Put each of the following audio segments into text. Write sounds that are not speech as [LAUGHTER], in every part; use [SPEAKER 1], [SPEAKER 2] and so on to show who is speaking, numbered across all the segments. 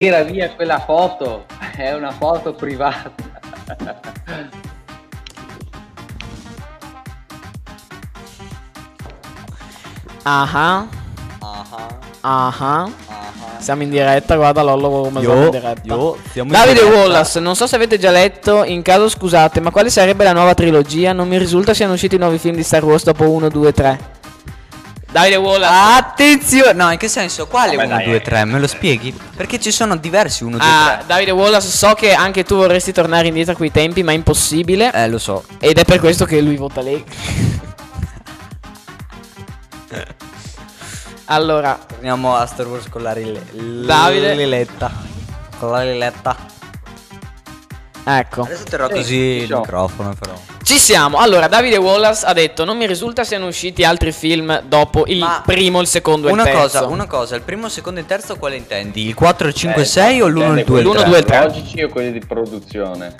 [SPEAKER 1] tira via quella foto, è una foto privata.
[SPEAKER 2] Ah
[SPEAKER 3] Ah,
[SPEAKER 2] ah, ah.
[SPEAKER 3] ah,
[SPEAKER 2] Siamo in diretta, guarda Lollo come siamo in diretta.
[SPEAKER 3] io siamo in
[SPEAKER 2] Davide
[SPEAKER 3] diretta.
[SPEAKER 2] Wallace, non so se avete già letto, in caso scusate, ma quale sarebbe la nuova trilogia? Non mi risulta siano usciti i nuovi film di Star Wars dopo 1, 2, 3. Davide Wallace.
[SPEAKER 3] Attenzione! No, in che senso? Quale
[SPEAKER 1] Vabbè,
[SPEAKER 3] 1,
[SPEAKER 1] dai,
[SPEAKER 3] 2,
[SPEAKER 1] eh.
[SPEAKER 3] 3? Me lo spieghi? Perché ci sono diversi 1, 2,
[SPEAKER 2] Ah,
[SPEAKER 3] 3.
[SPEAKER 2] Davide Wallace, so che anche tu vorresti tornare indietro a quei tempi, ma è impossibile.
[SPEAKER 3] Eh, lo so.
[SPEAKER 2] Ed è per questo che lui vota Lega. [LAUGHS] allora,
[SPEAKER 3] Torniamo a Star Wars con la rile-
[SPEAKER 2] Davide.
[SPEAKER 3] Con la riletta.
[SPEAKER 2] Ecco.
[SPEAKER 3] Adesso terrò
[SPEAKER 1] Sì,
[SPEAKER 3] così
[SPEAKER 1] ci
[SPEAKER 3] il microfono, però.
[SPEAKER 2] Ci siamo. Allora, Davide Wallace ha detto: Non mi risulta siano usciti altri film dopo il
[SPEAKER 3] Ma
[SPEAKER 2] primo, il secondo e
[SPEAKER 3] Una
[SPEAKER 2] il terzo.
[SPEAKER 3] cosa, una cosa, il primo, il secondo e il terzo quale intendi? Il 4, il 5, 6 o l'1, il 2 e il
[SPEAKER 2] L'uno,
[SPEAKER 3] 3?
[SPEAKER 2] due e tre.
[SPEAKER 1] Logici o quelli di produzione?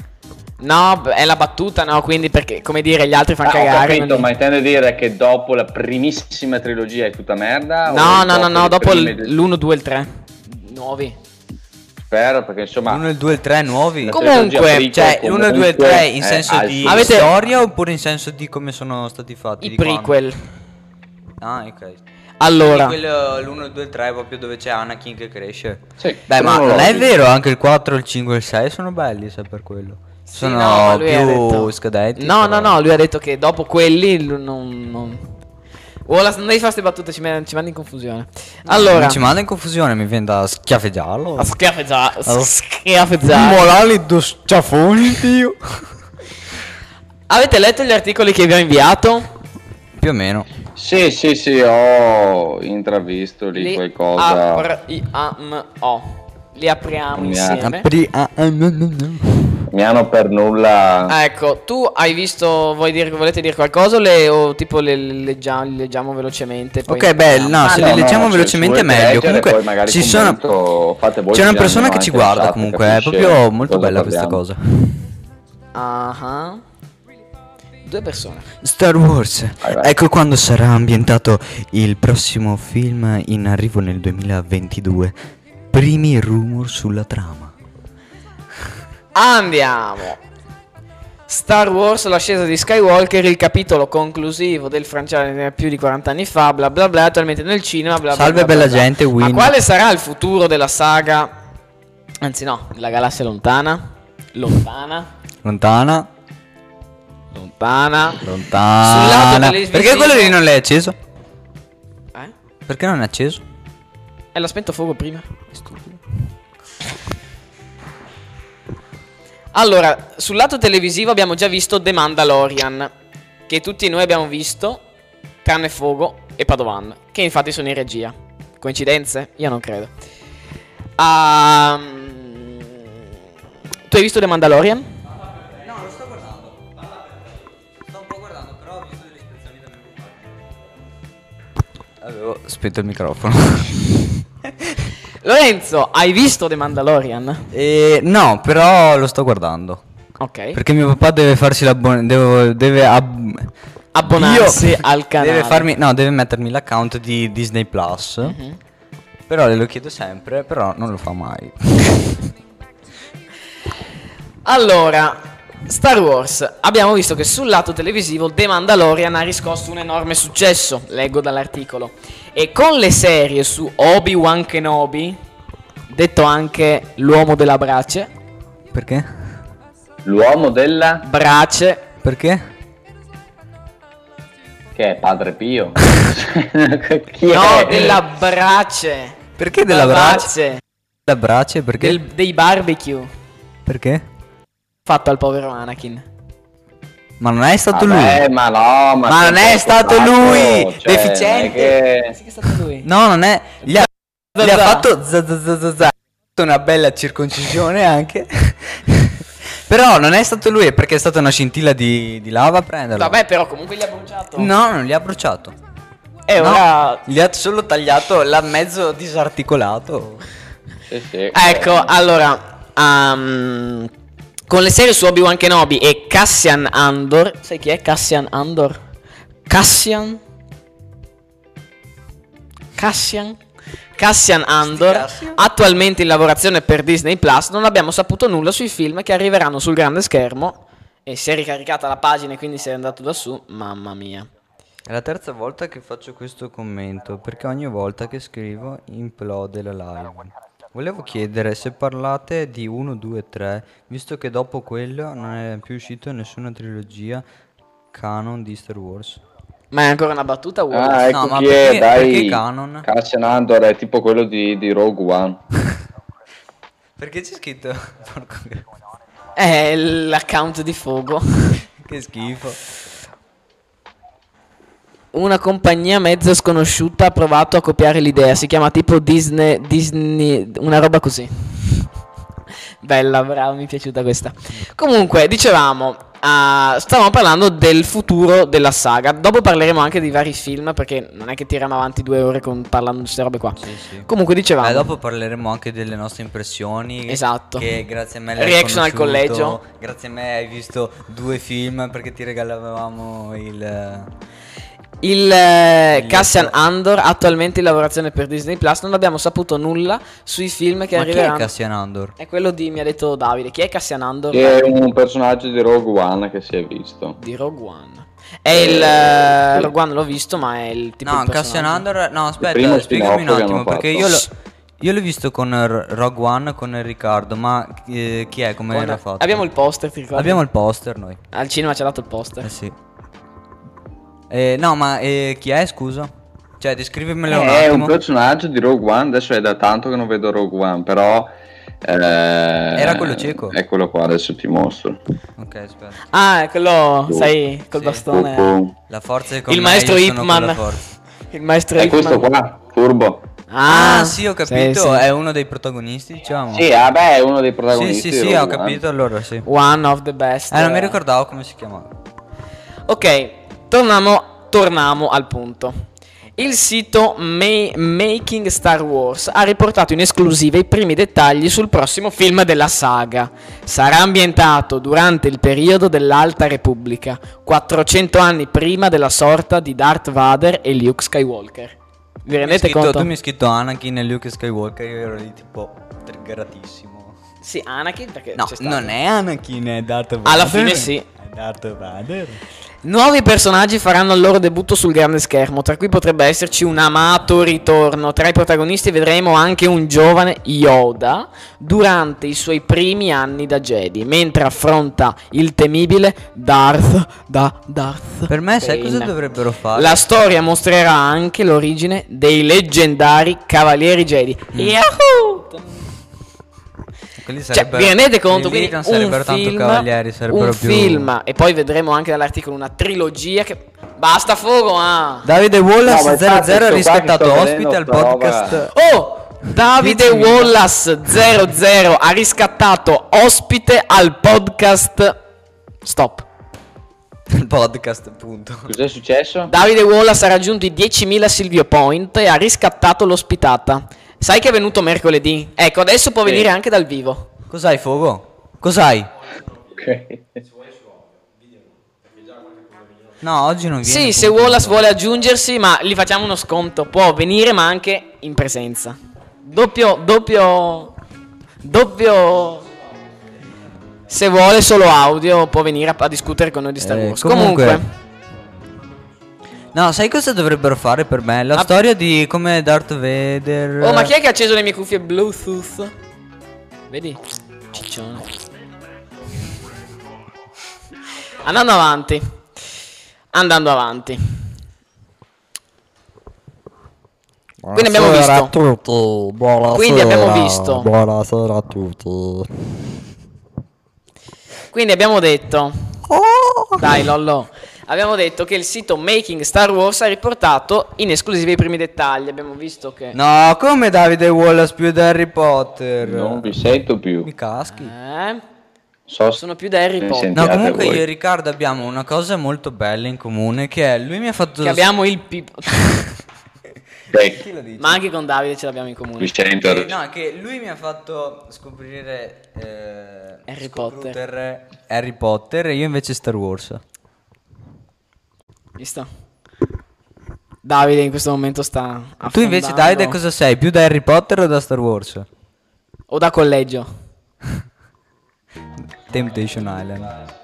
[SPEAKER 2] No, è la battuta, no? Quindi perché, come dire, gli altri fanno
[SPEAKER 1] Ah, ho
[SPEAKER 2] cagare.
[SPEAKER 1] capito,
[SPEAKER 2] non-
[SPEAKER 1] ma intende dire che dopo la primissima trilogia è tutta merda?
[SPEAKER 2] No,
[SPEAKER 1] o
[SPEAKER 2] no, no, no, dopo
[SPEAKER 1] prime-
[SPEAKER 2] l'1, 2 e il 3. Nuovi.
[SPEAKER 1] Spero, perché insomma...
[SPEAKER 3] L'1, il 2 e il 3 nuovi?
[SPEAKER 2] Comunque,
[SPEAKER 1] prequel
[SPEAKER 3] Cioè, l'1, il 2 e il 3 in senso di
[SPEAKER 2] Avete-
[SPEAKER 3] storia oppure in senso di come sono stati fatti?
[SPEAKER 2] I
[SPEAKER 3] di quando?
[SPEAKER 2] prequel.
[SPEAKER 3] Ah, ok.
[SPEAKER 2] Allora,
[SPEAKER 3] Quello, l'1, il 2 e il 3 è proprio dove c'è Anakin che cresce.
[SPEAKER 1] Sì,
[SPEAKER 3] Beh, ma non è vero, anche il 4, il 5 e il 6 sono belli, se per quello.
[SPEAKER 2] Sì,
[SPEAKER 3] sono
[SPEAKER 2] no, lui ha
[SPEAKER 3] più
[SPEAKER 2] detto-
[SPEAKER 3] scadenti.
[SPEAKER 2] No,
[SPEAKER 3] però-
[SPEAKER 2] no, no, lui ha detto che dopo quelli l- non. Non... Wallace, non devi fare queste battute, ci, me- ci mandi in confusione. Allora,
[SPEAKER 3] Mi ci manda in confusione, mi viene da schiaffeggiarlo.
[SPEAKER 2] a schiaffeggiare.
[SPEAKER 3] Allora-
[SPEAKER 2] Schiaffeggiare.
[SPEAKER 3] Molali do schiaffoni, Dio. [LAUGHS]
[SPEAKER 2] Avete letto gli articoli che vi ho inviato?
[SPEAKER 3] Più o meno.
[SPEAKER 1] Sì, sì, sì, ho intravisto lì
[SPEAKER 2] Li
[SPEAKER 1] qualcosa.
[SPEAKER 2] apriamo. Li apriamo
[SPEAKER 1] Mi
[SPEAKER 2] insieme.
[SPEAKER 3] Apri- ah, ah, no, no, no.
[SPEAKER 1] Mi hanno per nulla...
[SPEAKER 2] Ecco, tu hai visto, vuoi dire, volete dire qualcosa o, le- o tipo le, le leggia- li leggiamo velocemente? poi
[SPEAKER 3] Ok, beh, no,
[SPEAKER 1] Ah,
[SPEAKER 3] se
[SPEAKER 1] no,
[SPEAKER 3] li
[SPEAKER 1] no,
[SPEAKER 3] leggiamo
[SPEAKER 1] cioè,
[SPEAKER 3] velocemente è meglio.
[SPEAKER 1] leggere,
[SPEAKER 3] Comunque, ci sono.
[SPEAKER 1] fate voi
[SPEAKER 3] C'è una persona che ci guarda
[SPEAKER 1] chat
[SPEAKER 3] comunque, è proprio molto bella questa cosa.
[SPEAKER 2] Ah, Due persone.
[SPEAKER 3] Star Wars.
[SPEAKER 1] Vai, vai.
[SPEAKER 3] Ecco quando sarà ambientato il prossimo film in arrivo nel 2022. Primi rumor sulla trama.
[SPEAKER 2] Andiamo. Star Wars, l'ascesa di Skywalker, il capitolo conclusivo del francese più di 40 anni fa, bla bla bla, attualmente nel cinema, bla bla
[SPEAKER 3] Salve
[SPEAKER 2] bla, bla,
[SPEAKER 3] bella
[SPEAKER 2] bla.
[SPEAKER 3] gente,
[SPEAKER 2] Ma
[SPEAKER 3] Win.
[SPEAKER 2] quale sarà il futuro della saga? Anzi no, la galassia lontana. Lontana.
[SPEAKER 3] Lontana.
[SPEAKER 2] Lontana.
[SPEAKER 3] Lontana. Perché quello lì non l'hai acceso?
[SPEAKER 2] Eh?
[SPEAKER 3] Perché non è acceso?
[SPEAKER 2] E l'ha spento fuoco prima. Stupido. Allora, sul lato televisivo abbiamo già visto The Mandalorian, che tutti noi abbiamo visto, tranne Fogo e Padovan, che infatti sono in regia. Coincidenze? Io non credo. Ehm, tu hai visto The Mandalorian?
[SPEAKER 3] No, lo sto guardando. Sto un po' guardando, però ho visto delle ispezioni da Avevo spento il microfono. [LAUGHS]
[SPEAKER 2] Lorenzo, hai visto The Mandalorian?
[SPEAKER 3] e, no, però lo sto guardando.
[SPEAKER 2] Ok.
[SPEAKER 3] Perché mio papà deve farsi l'abbonamento. Deve ab-
[SPEAKER 2] Abbonarsi
[SPEAKER 3] Io-
[SPEAKER 2] al canale.
[SPEAKER 3] Deve farmi. No, deve mettermi l'account di Disney Plus.
[SPEAKER 2] Mhm.
[SPEAKER 3] Però le lo chiedo sempre, però non lo fa mai. [LAUGHS]
[SPEAKER 2] Allora, Star Wars. Abbiamo visto che sul lato televisivo The Mandalorian ha riscosso un enorme successo, leggo dall'articolo. E con le serie su Obi-Wan Kenobi, detto anche l'uomo della brace,
[SPEAKER 3] Perché?
[SPEAKER 1] L'uomo della...
[SPEAKER 2] brace,
[SPEAKER 3] Perché?
[SPEAKER 1] che è Padre Pio? [LAUGHS] Chi
[SPEAKER 2] no,
[SPEAKER 1] è?
[SPEAKER 2] della brace.
[SPEAKER 3] Perché della brace?
[SPEAKER 2] brace,
[SPEAKER 3] La brace? Perché?
[SPEAKER 2] del- dei barbecue
[SPEAKER 3] Perché?
[SPEAKER 2] fatto al povero Anakin.
[SPEAKER 3] Ma non è stato
[SPEAKER 1] Vabbè,
[SPEAKER 3] lui.
[SPEAKER 1] ma no, ma...
[SPEAKER 3] Ma non è stato
[SPEAKER 1] fatto,
[SPEAKER 3] lui,
[SPEAKER 1] cioè,
[SPEAKER 3] deficiente.
[SPEAKER 1] non è
[SPEAKER 2] Sì che è stato lui.
[SPEAKER 3] No, non è. Gli ha, gli ha fatto za. Ha fatto una bella circoncisione anche. [LAUGHS] Però non è stato lui, è perché è stata una scintilla di, di lava a prenderlo.
[SPEAKER 2] Vabbè, però comunque gli ha bruciato.
[SPEAKER 3] No, non li ha bruciato.
[SPEAKER 2] E
[SPEAKER 3] No,
[SPEAKER 2] ora
[SPEAKER 3] Gli ha solo tagliato l'ha mezzo disarticolato.
[SPEAKER 1] Sì, sì,
[SPEAKER 2] Ecco, allora, ehm, con le serie su Obi-Wan Kenobi e Cassian Andor, sai chi è Cassian Andor? Cassian? Cassian? Cassian Andor, attualmente in lavorazione per Disney Plus, non abbiamo saputo nulla sui film che arriveranno sul grande schermo. E si è ricaricata la pagina e quindi si è andato da su. Mamma mia.
[SPEAKER 3] È la terza volta che faccio questo commento perché ogni volta che scrivo implode la live. Volevo chiedere se parlate di 1, 2, 3, visto che dopo quello non è più uscito nessuna trilogia canon di Star Wars.
[SPEAKER 2] Ma è ancora una battuta? Wallace?
[SPEAKER 1] Ah, ecco
[SPEAKER 3] No, ma
[SPEAKER 1] chi
[SPEAKER 3] perché-
[SPEAKER 1] è, dai.
[SPEAKER 3] perché canon?
[SPEAKER 1] Cassian Andor è tipo quello di, di Rogue One. [LAUGHS]
[SPEAKER 3] Perché c'è scritto? Porco
[SPEAKER 2] È l'account di Fogo. [LAUGHS]
[SPEAKER 3] che schifo.
[SPEAKER 2] Una compagnia mezzo sconosciuta ha provato a copiare l'idea. Si chiama tipo Disney. Disney. Una roba così. [LAUGHS] Bella, brava, mi è piaciuta questa. Comunque, dicevamo. ah, stavamo parlando del futuro della saga. Dopo parleremo anche di vari film. Perché non è che tiriamo avanti due ore con, parlando di queste robe qua.
[SPEAKER 3] Sì, sì.
[SPEAKER 2] Comunque, dicevamo.
[SPEAKER 3] Eh, dopo parleremo anche delle nostre impressioni.
[SPEAKER 2] Esatto.
[SPEAKER 3] Che grazie a me l'hai
[SPEAKER 2] Reaction al collegio.
[SPEAKER 3] Grazie a me hai visto due film perché ti regalavamo il.
[SPEAKER 2] Il eh, Cassian Andor, attualmente in lavorazione per Disney Plus. Non abbiamo saputo nulla sui film che
[SPEAKER 3] Ma chi è
[SPEAKER 2] arriveranno.
[SPEAKER 3] Cassian Andor?
[SPEAKER 2] È quello di, mi ha detto Davide. Chi è Cassian Andor?
[SPEAKER 1] Che è un personaggio di Rogue One che si è visto.
[SPEAKER 2] Di Rogue One. È il eh, Rogue One l'ho visto, ma è il tipo
[SPEAKER 3] no,
[SPEAKER 2] il
[SPEAKER 3] Cassian. Andor. No, aspetta, spiegami un attimo. Perché io, lo- io l'ho visto con R- Rogue One con Riccardo. Ma eh, chi è? Come era fatto?
[SPEAKER 2] Abbiamo il poster, ti ricordi?
[SPEAKER 3] Abbiamo il poster noi.
[SPEAKER 2] Al cinema ci ha dato il poster.
[SPEAKER 3] Eh sì. Eh, no, ma eh, chi è, scusa? Cioè, descrivimelo un
[SPEAKER 1] È un personaggio di Rogue One, adesso è da tanto che non vedo Rogue One, però... Era
[SPEAKER 3] quello cieco?
[SPEAKER 1] Eccolo qua, adesso ti mostro.
[SPEAKER 3] Ok, aspetta.
[SPEAKER 2] Ah, è quello, sai, col
[SPEAKER 3] Sì.
[SPEAKER 2] bastone.
[SPEAKER 1] Oh,
[SPEAKER 3] La forza è con
[SPEAKER 2] Il maestro Hitman. [LAUGHS] Il maestro
[SPEAKER 1] È
[SPEAKER 2] Hitman.
[SPEAKER 1] questo qua, furbo.
[SPEAKER 3] Ah, sì, ho capito.
[SPEAKER 2] sì, sì.
[SPEAKER 3] È uno dei protagonisti, diciamo.
[SPEAKER 1] Sì, vabbè, è uno dei
[SPEAKER 3] sì,
[SPEAKER 1] protagonisti
[SPEAKER 3] sì,
[SPEAKER 1] di
[SPEAKER 3] sì, ho capito allora, sì.
[SPEAKER 2] One of the best.
[SPEAKER 3] Eh, non mi ricordavo come si chiamava.
[SPEAKER 2] Ok, torniamo, torniamo al punto. Il sito Ma- Making Star Wars ha riportato in esclusiva i primi dettagli sul prossimo film della saga. Sarà ambientato durante il periodo dell'Alta Repubblica, 400 anni prima della sorta di Darth Vader e Luke Skywalker. Vi rendete
[SPEAKER 3] scritto-
[SPEAKER 2] conto?
[SPEAKER 3] Tu mi hai scritto Anakin e Luke Skywalker, io ero lì tipo triggeratissimo.
[SPEAKER 2] Sì, Anakin perché
[SPEAKER 3] No, non è Anakin, è Darth Vader.
[SPEAKER 2] Alla fine sì.
[SPEAKER 3] È Darth Vader.
[SPEAKER 2] Nuovi personaggi faranno il loro debutto sul grande schermo, tra cui potrebbe esserci un amato ritorno. Tra i protagonisti vedremo anche un giovane Yoda durante i suoi primi anni da Jedi, mentre affronta il temibile Darth da Darth.
[SPEAKER 3] Per me, sai cosa dovrebbero fare?
[SPEAKER 2] La storia mostrerà anche l'origine dei leggendari Cavalieri Jedi.
[SPEAKER 3] Mm.
[SPEAKER 2] Yahoo! Cioè, vi rendete conto? Quindi
[SPEAKER 3] non sarebbero
[SPEAKER 2] un
[SPEAKER 3] tanto
[SPEAKER 2] film,
[SPEAKER 3] cavalieri, sarebbero
[SPEAKER 2] un
[SPEAKER 3] più...
[SPEAKER 2] film, e poi vedremo anche dall'articolo una trilogia che... Basta fuoco, ah!
[SPEAKER 3] Davide
[SPEAKER 1] No,
[SPEAKER 3] Wallace
[SPEAKER 1] infatti
[SPEAKER 3] 00 ha
[SPEAKER 1] sto qua che
[SPEAKER 3] riscattato
[SPEAKER 1] sto
[SPEAKER 3] ospite al
[SPEAKER 1] prova-
[SPEAKER 3] podcast.
[SPEAKER 2] Oh! Davide Wallace 00 ha riscattato ospite al podcast... Stop.
[SPEAKER 3] Il [LAUGHS] podcast, appunto.
[SPEAKER 1] Cos'è successo?
[SPEAKER 2] Davide Wallace ha raggiunto i 10.000 Silvio Point e ha riscattato l'ospitata. Sai che è venuto mercoledì? Ecco, adesso può
[SPEAKER 1] Sì.
[SPEAKER 2] venire anche dal vivo.
[SPEAKER 3] Cos'hai, Fogo? Cos'hai?
[SPEAKER 1] Ok.
[SPEAKER 3] No, oggi non viene.
[SPEAKER 2] Sì, se. Wallace vuole aggiungersi, ma gli facciamo uno sconto. Può venire, ma anche in presenza. Doppio, doppio, doppio. Se vuole solo audio, può venire a, a discutere con noi di Star
[SPEAKER 3] Eh,
[SPEAKER 2] Wars.
[SPEAKER 3] comunque-
[SPEAKER 2] Comunque,
[SPEAKER 3] No, sai cosa dovrebbero fare per me? La
[SPEAKER 2] Ah.
[SPEAKER 3] storia di come Darth Vader.
[SPEAKER 2] oh, ma chi è che ha acceso le mie cuffie Bluetooth? Vedi? Ciccione. Andando avanti. Andando avanti. Quindi abbiamo
[SPEAKER 4] Buonasera
[SPEAKER 2] visto.
[SPEAKER 4] a tutti. Buonasera.
[SPEAKER 2] Quindi abbiamo visto.
[SPEAKER 4] Buonasera a tutti.
[SPEAKER 2] Quindi abbiamo detto.
[SPEAKER 4] Oh.
[SPEAKER 2] Dai, Lollo. Abbiamo detto che il sito Making Star Wars ha riportato in esclusiva i primi dettagli. Abbiamo visto che.
[SPEAKER 3] No, come Davide Wallace più di Harry Potter?
[SPEAKER 1] Non vi sento più.
[SPEAKER 3] Mi caschi.
[SPEAKER 2] Eh,
[SPEAKER 1] So
[SPEAKER 2] sono più da Harry Potter.
[SPEAKER 3] No, comunque
[SPEAKER 1] voi.
[SPEAKER 3] io e Riccardo abbiamo una cosa molto bella in comune che è lui mi ha fatto
[SPEAKER 2] Che abbiamo il [LAUGHS]
[SPEAKER 3] dice?
[SPEAKER 2] Ma anche con Davide ce l'abbiamo in comune.
[SPEAKER 3] Sì, no, che lui mi ha fatto scoprire eh,
[SPEAKER 2] Harry
[SPEAKER 3] scoprire Harry Potter e io invece Star Wars.
[SPEAKER 2] Visto? Davide in questo momento sta
[SPEAKER 3] Tu invece,
[SPEAKER 2] affondando.
[SPEAKER 3] Davide, cosa sei? Più da Harry Potter o da Star Wars?
[SPEAKER 2] O da collegio. [LAUGHS]
[SPEAKER 3] Temptation Island.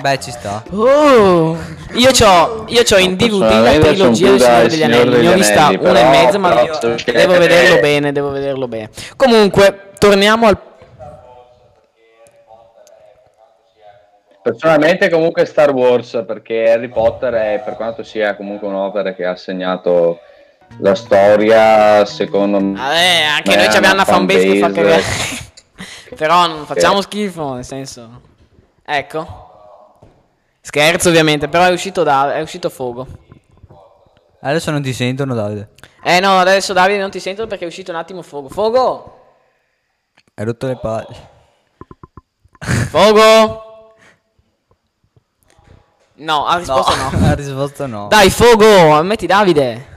[SPEAKER 3] Beh, ci sta.
[SPEAKER 2] Oh, io c'ho, io c'ho in DVD la trilogia del Signore degli Anelli. Ne ho vista una e mezza, ma devo vederlo bene, devo vederlo bene. Comunque, torniamo al
[SPEAKER 1] Personalmente comunque Star Wars perché Harry Potter è per quanto sia comunque un'opera che ha segnato la storia secondo me
[SPEAKER 2] Vabbè, anche
[SPEAKER 1] Beh,
[SPEAKER 2] noi ci abbiamo una fanbase che fa cagare. [LAUGHS] Però non facciamo schifo, nel senso. Ecco. Scherzo ovviamente, però è uscito da è uscito Fogo.
[SPEAKER 3] Adesso non ti sentono, Davide.
[SPEAKER 2] Eh no, adesso Davide non ti sento perché è uscito un attimo Fogo. Fogo!
[SPEAKER 3] Hai rotto le palle.
[SPEAKER 2] Fogo! [LAUGHS] No, ha risposto no.
[SPEAKER 3] La [LAUGHS] risposta no.
[SPEAKER 2] Dai, Fogo, metti Davide.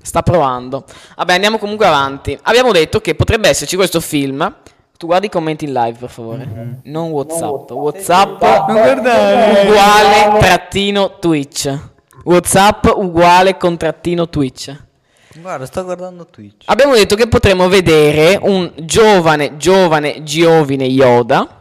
[SPEAKER 2] Sta provando. Vabbè, andiamo comunque avanti. Abbiamo detto che potrebbe esserci questo film. Tu guardi i commenti in live, per favore. Non WhatsApp. WhatsApp uguale trattino Twitch. WhatsApp uguale contrattino Twitch.
[SPEAKER 3] Guarda, sto guardando Twitch.
[SPEAKER 2] Abbiamo detto che potremmo vedere un giovane, giovane, giovine Yoda.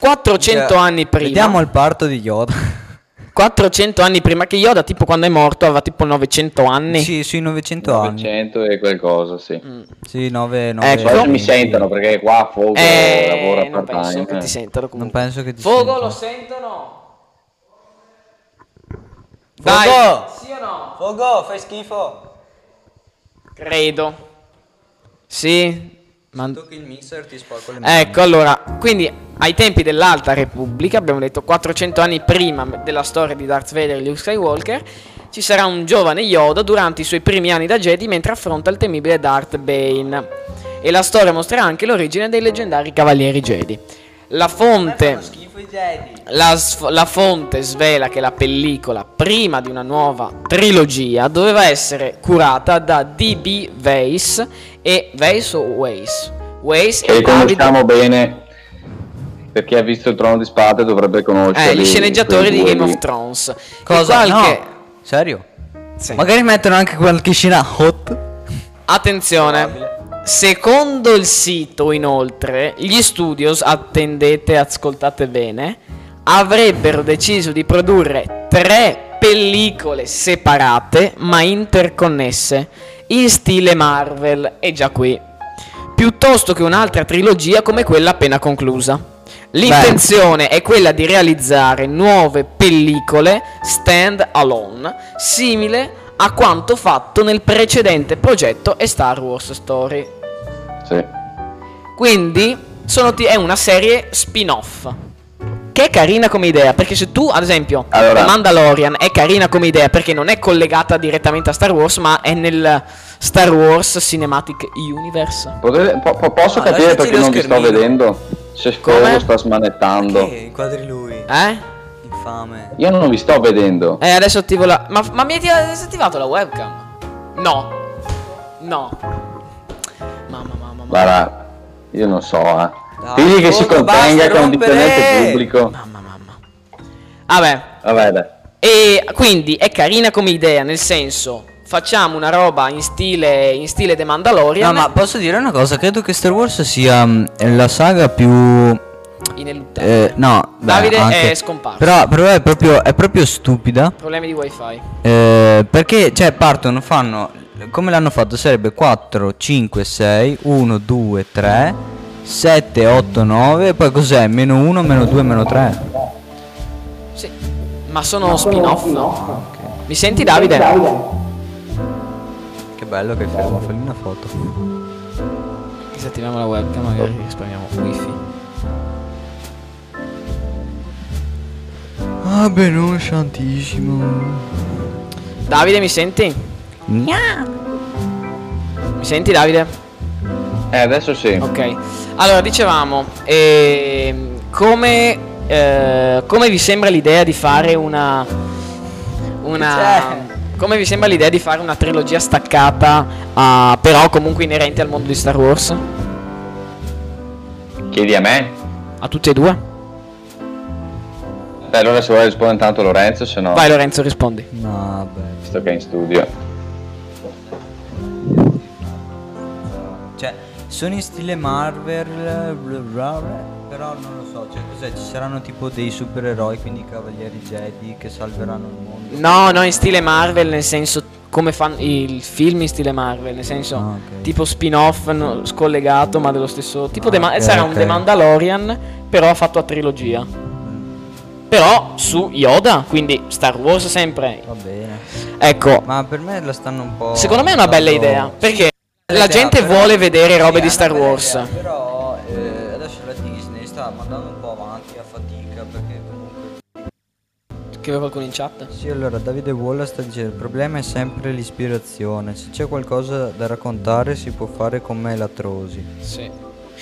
[SPEAKER 2] 400 anni prima.
[SPEAKER 3] Vediamo il parto di Yoda. [LAUGHS]
[SPEAKER 2] 400 anni prima che Yoda, tipo quando è morto, aveva tipo 900 anni.
[SPEAKER 3] sì, sui 900 anni.
[SPEAKER 1] 900 e qualcosa sì
[SPEAKER 2] Mm.
[SPEAKER 3] Sì, 9, 9
[SPEAKER 2] Ecco.
[SPEAKER 1] Poi mi sentono perché qua Fogo
[SPEAKER 2] Eh,
[SPEAKER 1] lavora
[SPEAKER 2] non
[SPEAKER 1] part
[SPEAKER 2] penso che
[SPEAKER 1] time
[SPEAKER 2] ti sentano
[SPEAKER 3] Non
[SPEAKER 2] comunque.
[SPEAKER 3] penso che ti
[SPEAKER 2] Fogo
[SPEAKER 3] sentano.
[SPEAKER 2] lo sentono?
[SPEAKER 3] Fogo!
[SPEAKER 2] Dai, sì o no?
[SPEAKER 3] Fogo, fai schifo.
[SPEAKER 2] Credo. Sì. Ma...
[SPEAKER 3] Tocchi il mixer ti sporco le mani.
[SPEAKER 2] Ecco, allora, quindi ai tempi dell'Alta Repubblica, abbiamo detto 400 anni prima della storia di Darth Vader e Luke Skywalker, ci sarà un giovane Yoda durante i suoi primi anni da Jedi mentre affronta il temibile Darth Bane. E la storia mostrerà anche l'origine dei leggendari Cavalieri Jedi. La fonte... La, la fonte svela che la pellicola, prima di una nuova trilogia, doveva essere curata da D.B. Weiss e Weiss o Weiss? Weiss
[SPEAKER 1] che
[SPEAKER 2] e David,
[SPEAKER 1] conosciamo bene per chi ha visto il trono di spade dovrebbe conoscere
[SPEAKER 2] eh, gli sceneggiatori di Game of Thrones.
[SPEAKER 3] Cosa?
[SPEAKER 2] Qualche-
[SPEAKER 3] No. Serio?
[SPEAKER 2] Sì.
[SPEAKER 3] Magari mettono anche qualche scena hot.
[SPEAKER 2] Attenzione. Secondo il sito, inoltre, gli studios, attendete, ascoltate bene, avrebbero deciso di produrre tre pellicole separate ma interconnesse, in stile Marvel, e già qui, piuttosto che un'altra trilogia come quella appena conclusa. L'intenzione è quella di realizzare nuove pellicole stand alone, simile a quanto fatto nel precedente progetto e Star Wars Story.
[SPEAKER 1] Sì.
[SPEAKER 2] Quindi sono ti- è una serie spin-off. Che è carina come idea, perché se tu, ad esempio,
[SPEAKER 1] Allora-
[SPEAKER 2] Mandalorian è carina come idea perché non è collegata direttamente a Star Wars, ma è nel Star Wars Cinematic Universe.
[SPEAKER 1] Potete- po- po- posso
[SPEAKER 3] Ah,
[SPEAKER 1] capire perché non vi sto
[SPEAKER 3] schermino.
[SPEAKER 1] vedendo se
[SPEAKER 2] Come?
[SPEAKER 1] Sta smanettando
[SPEAKER 3] inquadri lui.
[SPEAKER 2] Eh?
[SPEAKER 3] Infame.
[SPEAKER 1] io non vi sto vedendo
[SPEAKER 2] Eh, adesso attivo la. Ma, ma mi hai disattivato la webcam? No. No. Mamma, mamma, mamma.
[SPEAKER 1] guarda io non so eh.
[SPEAKER 3] Dai,
[SPEAKER 1] digli che si contenga che è un dipendente pubblico
[SPEAKER 2] Mamma, mamma. Vabbè.
[SPEAKER 1] vabbè dai
[SPEAKER 2] E quindi è carina come idea, nel senso. Facciamo una roba in stile, in stile The Mandalorian.
[SPEAKER 3] No, ma posso dire una cosa? Credo che Star Wars sia mm, la saga più.
[SPEAKER 2] Ineluttabile.
[SPEAKER 3] Eh, no, beh,
[SPEAKER 2] Davide
[SPEAKER 3] anche-
[SPEAKER 2] è scomparso.
[SPEAKER 3] Però, però è, proprio, è proprio stupida.
[SPEAKER 2] Problemi di wifi.
[SPEAKER 3] eh, perché, cioè, partono, fanno. Come l'hanno fatto? Sarebbe 4, 5, 6, 1, 2, 3, 7, 8, 9. E poi cos'è? Meno 1, meno 2, meno 3.
[SPEAKER 2] Sì. Ma sono spin-off. Mi senti Davide?
[SPEAKER 3] Che bello che è fermo. Fammi una foto.
[SPEAKER 2] Disattiviamo la webcam, magari risparmiamo wifi.
[SPEAKER 3] Ah, bene, santissimo.
[SPEAKER 2] Davide, mi senti? Mi senti Davide?
[SPEAKER 1] eh adesso sì
[SPEAKER 2] Ok, allora dicevamo, ehm, come, eh, come vi sembra l'idea di fare una... una come vi sembra l'idea di fare una trilogia staccata, ah, però comunque inerente al mondo di Star Wars?
[SPEAKER 1] chiedi a me
[SPEAKER 2] A tutti e due?
[SPEAKER 1] Beh, allora se vuoi rispondere intanto Lorenzo, se no,
[SPEAKER 2] Vai Lorenzo, rispondi.
[SPEAKER 3] No, beh.
[SPEAKER 1] visto che è in studio.
[SPEAKER 3] Cioè, sono in stile Marvel, però non lo so, cioè cos'è? Ci saranno tipo dei supereroi, quindi cavalieri Jedi che salveranno il mondo.
[SPEAKER 2] No, no, in stile Marvel, nel senso come fanno il film in stile Marvel, nel senso
[SPEAKER 3] Ah, ok.
[SPEAKER 2] tipo spin-off no, scollegato, ma dello stesso tipo.
[SPEAKER 3] Ah, ok,
[SPEAKER 2] sarà un
[SPEAKER 3] ok.
[SPEAKER 2] The Mandalorian, però fatto a trilogia. Però su Yoda, quindi Star Wars sempre.
[SPEAKER 3] Va bene.
[SPEAKER 2] Ecco,
[SPEAKER 3] Ma per me la stanno un po'.
[SPEAKER 2] secondo me è una bella idea, perché
[SPEAKER 3] Bella
[SPEAKER 2] la
[SPEAKER 3] idea,
[SPEAKER 2] gente
[SPEAKER 3] però-
[SPEAKER 2] vuole vedere robe
[SPEAKER 3] Sì,
[SPEAKER 2] di Star Wars.
[SPEAKER 3] idea, però eh, adesso la Disney sta mandando un po' avanti a fatica perché comunque.
[SPEAKER 2] Aveva qualcuno in chat?
[SPEAKER 3] Sì, allora Davide Walla sta dicendo il problema è sempre l'ispirazione. Se c'è qualcosa da raccontare si può fare con me Trosi.
[SPEAKER 2] Sì.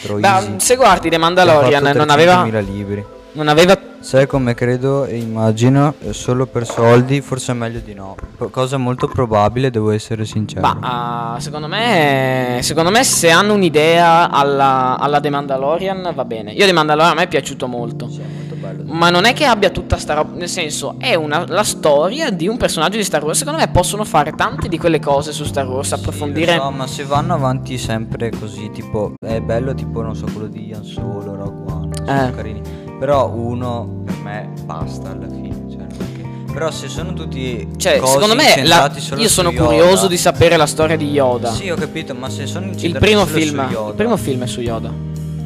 [SPEAKER 3] Troisi.
[SPEAKER 2] Beh, se guardi The Mandalorian non aveva
[SPEAKER 3] 300.000 libri.
[SPEAKER 2] non aveva
[SPEAKER 3] Sai come credo e immagino, eh, solo per soldi, forse è meglio di no. Cosa molto probabile, devo essere sincero.
[SPEAKER 2] Ma ah, secondo me secondo me se hanno un'idea alla, alla The Mandalorian va bene. Io The Mandalorian a me è piaciuto molto.
[SPEAKER 3] Sì, è molto bello.
[SPEAKER 2] Ma non è che abbia tutta sta roba, nel senso, è una, la storia di un personaggio di Star Wars. Secondo me possono fare tante di quelle cose su Star Wars,
[SPEAKER 3] Sì,
[SPEAKER 2] approfondire.
[SPEAKER 3] lo so, ma se vanno avanti sempre così, tipo, è bello tipo, non so, quello di Ian Solo, Rogue One, sono
[SPEAKER 2] Eh.
[SPEAKER 3] carini. Però uno, per me, basta alla fine. Cioè, che- Però se sono tutti
[SPEAKER 2] Cioè, secondo me la- io sono
[SPEAKER 3] Yoda-
[SPEAKER 2] curioso di sapere la storia di Yoda.
[SPEAKER 3] Sì, ho capito, ma se sono
[SPEAKER 2] il
[SPEAKER 3] incentrati
[SPEAKER 2] primo
[SPEAKER 3] solo
[SPEAKER 2] film,
[SPEAKER 3] Yoda,
[SPEAKER 2] il primo film è su Yoda.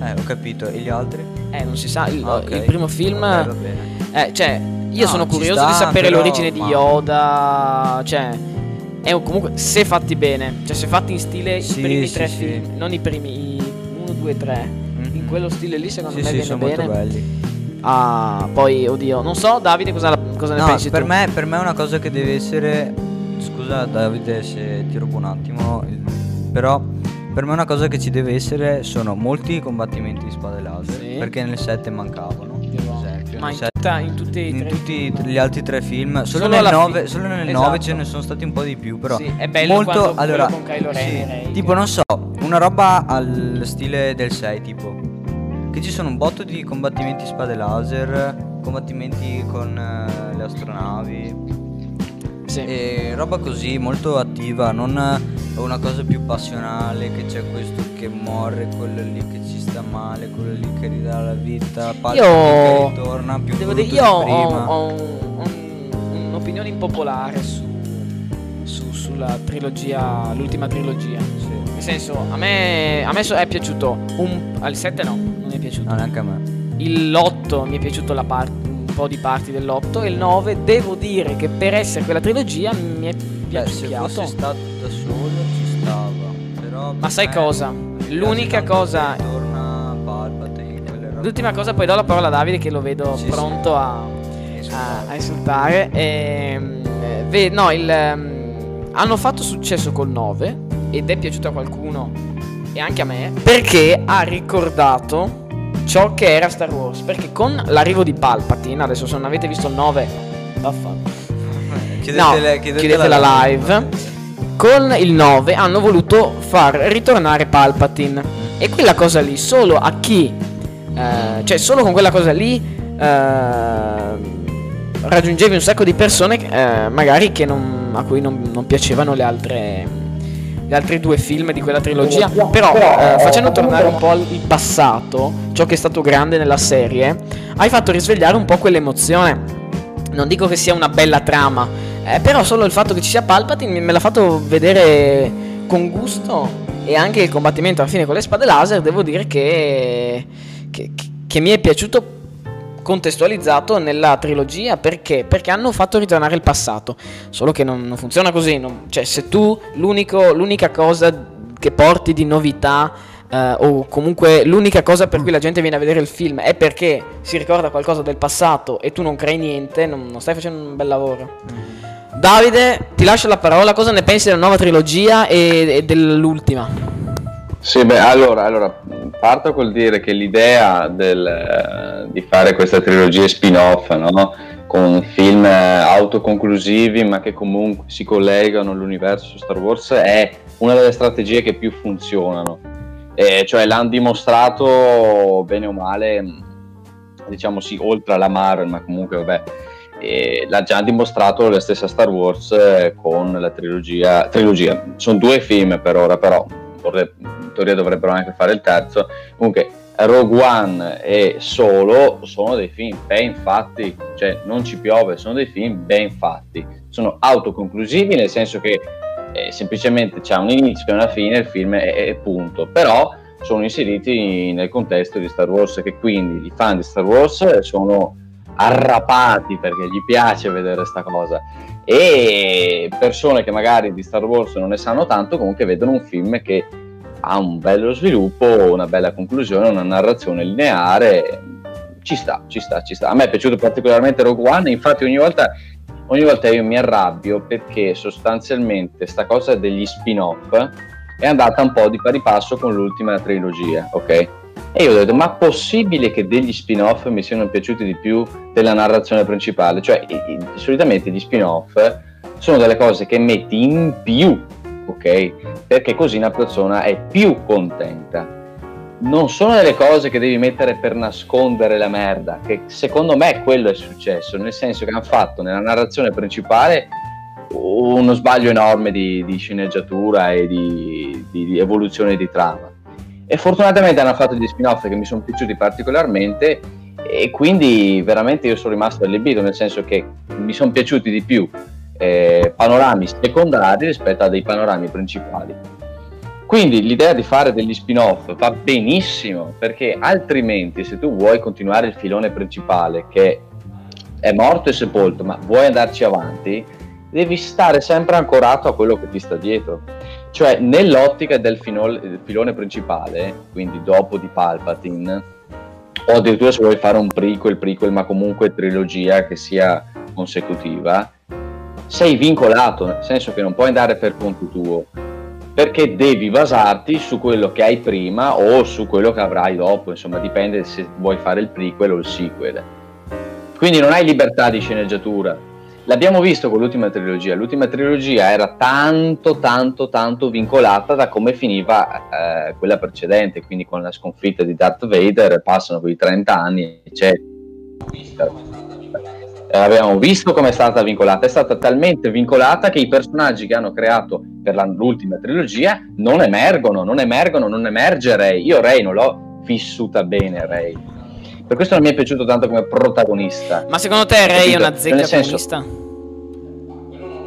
[SPEAKER 3] Eh, ho capito, e gli altri?
[SPEAKER 2] Eh, non si sa, il,
[SPEAKER 3] Ah, ok.
[SPEAKER 2] il primo film
[SPEAKER 3] Vabbè, va bene.
[SPEAKER 2] Eh, cioè, io
[SPEAKER 3] No,
[SPEAKER 2] sono curioso
[SPEAKER 3] sta,
[SPEAKER 2] di sapere
[SPEAKER 3] però,
[SPEAKER 2] l'origine di
[SPEAKER 3] ma-
[SPEAKER 2] Yoda. Cioè, è un- comunque se fatti bene, cioè se fatti in stile
[SPEAKER 3] Sì,
[SPEAKER 2] i primi
[SPEAKER 3] sì,
[SPEAKER 2] tre
[SPEAKER 3] sì.
[SPEAKER 2] film, non i primi 1, 2, 3. Quello stile lì, secondo
[SPEAKER 3] Sì,
[SPEAKER 2] me
[SPEAKER 3] sì,
[SPEAKER 2] viene
[SPEAKER 3] sono
[SPEAKER 2] bene.
[SPEAKER 3] molto belli.
[SPEAKER 2] Ah, poi, oddio, non so, Davide, cosa, cosa ne
[SPEAKER 3] No,
[SPEAKER 2] pensi
[SPEAKER 3] per me, per me è una cosa che deve essere. Scusa, Davide, se ti rubo un attimo. Però, per me, è una cosa che ci deve essere sono molti combattimenti di spade laser.
[SPEAKER 2] Sì.
[SPEAKER 3] Perché nel 7 mancavano. Per esempio,
[SPEAKER 2] Ma in,
[SPEAKER 3] set-
[SPEAKER 2] tutta- in
[SPEAKER 3] in tutti gli altri tre film, solo,
[SPEAKER 2] Solo
[SPEAKER 3] nel
[SPEAKER 2] alla
[SPEAKER 3] 9,
[SPEAKER 2] fi-
[SPEAKER 3] solo nel
[SPEAKER 2] esatto.
[SPEAKER 3] 9 ce ne sono stati un po' di più, però
[SPEAKER 2] Sì, è bello
[SPEAKER 3] molto allora
[SPEAKER 2] con Kylo Ren
[SPEAKER 3] sì, tipo non so, una roba al stile del 6, tipo che ci sono un botto di combattimenti spade laser, combattimenti con eh, le astronavi
[SPEAKER 2] Sì.
[SPEAKER 3] e roba così molto attiva, non eh, una cosa più passionale che c'è questo che muore, quello lì che ci sta male, quello lì che ridà la vita, Palpatine
[SPEAKER 2] Io
[SPEAKER 3] che ritorna più
[SPEAKER 2] devo dire, io
[SPEAKER 3] di
[SPEAKER 2] ho,
[SPEAKER 3] prima.
[SPEAKER 2] ho un- un- un'opinione impopolare su, su- sulla trilogia, l'ultima trilogia.
[SPEAKER 3] Sì.
[SPEAKER 2] Nel senso, a me, a me è piaciuto un, al 7 no, piaciuto.
[SPEAKER 3] No, neanche a me.
[SPEAKER 2] Il 8 mi è piaciuto la par- un po' di parti dell'8 e il 9 devo dire che per essere quella trilogia mi è
[SPEAKER 3] Beh, se
[SPEAKER 2] piaciuto.
[SPEAKER 3] fosse stato da solo ci stava. Però
[SPEAKER 2] Ma sai cosa? L'unica cosa-
[SPEAKER 3] Torna Palpatine.
[SPEAKER 2] L'ultima cosa, poi do la parola a Davide che lo vedo
[SPEAKER 3] Sì,
[SPEAKER 2] pronto a, a, a insultare. Ehm, eh, ve- no, il, ehm, hanno fatto successo col 9 ed è piaciuto a qualcuno e anche a me perché ha ricordato ciò che era Star Wars. Perché con l'arrivo di Palpatine, adesso se non avete visto il 9, vaffanculo.
[SPEAKER 3] Chiudetele-
[SPEAKER 2] no,
[SPEAKER 3] chiudete
[SPEAKER 2] chiudete la live. Con il 9 hanno voluto far ritornare Palpatine. E quella cosa lì, solo a chi, eh, cioè solo con quella cosa lì, eh, raggiungevi un sacco di persone, eh, magari che non, a cui non, non piacevano le altre, gli altri due film di quella trilogia. Però, eh, facendo tornare un po' il passato, ciò che è stato grande nella serie, hai fatto risvegliare un po' quell'emozione. Non dico che sia una bella trama, eh, però solo il fatto che ci sia Palpatine me l'ha fatto vedere con gusto e anche il combattimento alla fine con le spade laser devo dire che, che, che mi è piaciuto contestualizzato nella trilogia perché? Perché hanno fatto ritornare il passato solo che non, non funziona così non- cioè se tu l'unica cosa che porti di novità eh, o comunque l'unica cosa per cui la gente viene a vedere il film è perché si ricorda qualcosa del passato e tu non crei niente non, non stai facendo un bel lavoro Davide, ti lascio la parola. Cosa ne pensi della nuova trilogia e, e dell'ultima?
[SPEAKER 1] Sì, beh, allora, allora, parto col dire che l'idea del, eh, di fare questa trilogia spin-off, no? con film eh, autoconclusivi ma che comunque si collegano all'universo Star Wars, è una delle strategie che più funzionano. Eh, cioè l'hanno dimostrato bene o male diciamo sì, oltre alla Marvel, ma comunque vabbè, eh, l'ha già dimostrato la stessa Star Wars eh, con la trilogia, trilogia. Sono due film per ora, però vorre- in teoria dovrebbero anche fare il terzo. Comunque Rogue One e Solo sono dei film ben fatti, cioè non ci piove, sono dei film ben fatti, sono autoconclusivi nel senso che eh, semplicemente c'è un inizio e una fine, il film è, è punto, però sono inseriti nel contesto di Star Wars che quindi i fan di Star Wars sono arrapati perché gli piace vedere questa cosa e persone che magari di Star Wars non ne sanno tanto comunque vedono un film che ha un bello sviluppo, una bella conclusione, una narrazione lineare. Ci sta, ci sta, ci sta. A me è piaciuto particolarmente Rogue One, infatti ogni volta, ogni volta io mi arrabbio perché sostanzialmente sta cosa degli spin-off è andata un po' di pari passo con l'ultima trilogia, ok? E io ho detto, ma possibile che degli spin-off mi siano piaciuti di più della narrazione principale? Cioè, solitamente gli spin-off sono delle cose che metti in più ok? Perché così una persona è più contenta. Non sono delle cose che devi mettere per nascondere la merda, che secondo me quello è successo, nel senso che hanno fatto nella narrazione principale uno sbaglio enorme di, di sceneggiatura e di, di, di, evoluzione di trama. E fortunatamente hanno fatto degli spin-off che mi sono piaciuti particolarmente e quindi veramente io sono rimasto allibito, nel senso che mi sono piaciuti di più eh, panorami secondari rispetto a dei panorami principali. Quindi l'idea di fare degli spin-off va benissimo perché altrimenti se tu vuoi continuare il filone principale che è morto e sepolto ma vuoi andarci avanti, devi stare sempre ancorato a quello che ti sta dietro. Cioè nell'ottica del filone, filone principale, quindi dopo di Palpatine, o addirittura se vuoi fare un prequel, prequel ma comunque trilogia che sia consecutiva, sei vincolato, nel senso che non puoi andare per conto tuo, perché devi basarti su quello che hai prima o su quello che avrai dopo, insomma dipende se vuoi fare il prequel o il sequel. Quindi non hai libertà di sceneggiatura. L'abbiamo visto con l'ultima trilogia, l'ultima trilogia era tanto tanto tanto vincolata da come finiva eh, quella precedente, quindi con la sconfitta di Darth Vader passano quei 30 anni, eccetera eh, abbiamo visto come è stata vincolata, è stata talmente vincolata che i personaggi che hanno creato per l'ultima trilogia non emergono, non emergono, non emerge Ray. Io Ray non l'ho vissuta bene Ray. Per questo non mi è piaciuto tanto come protagonista.
[SPEAKER 2] Ma secondo te Ray è una zecca comunista?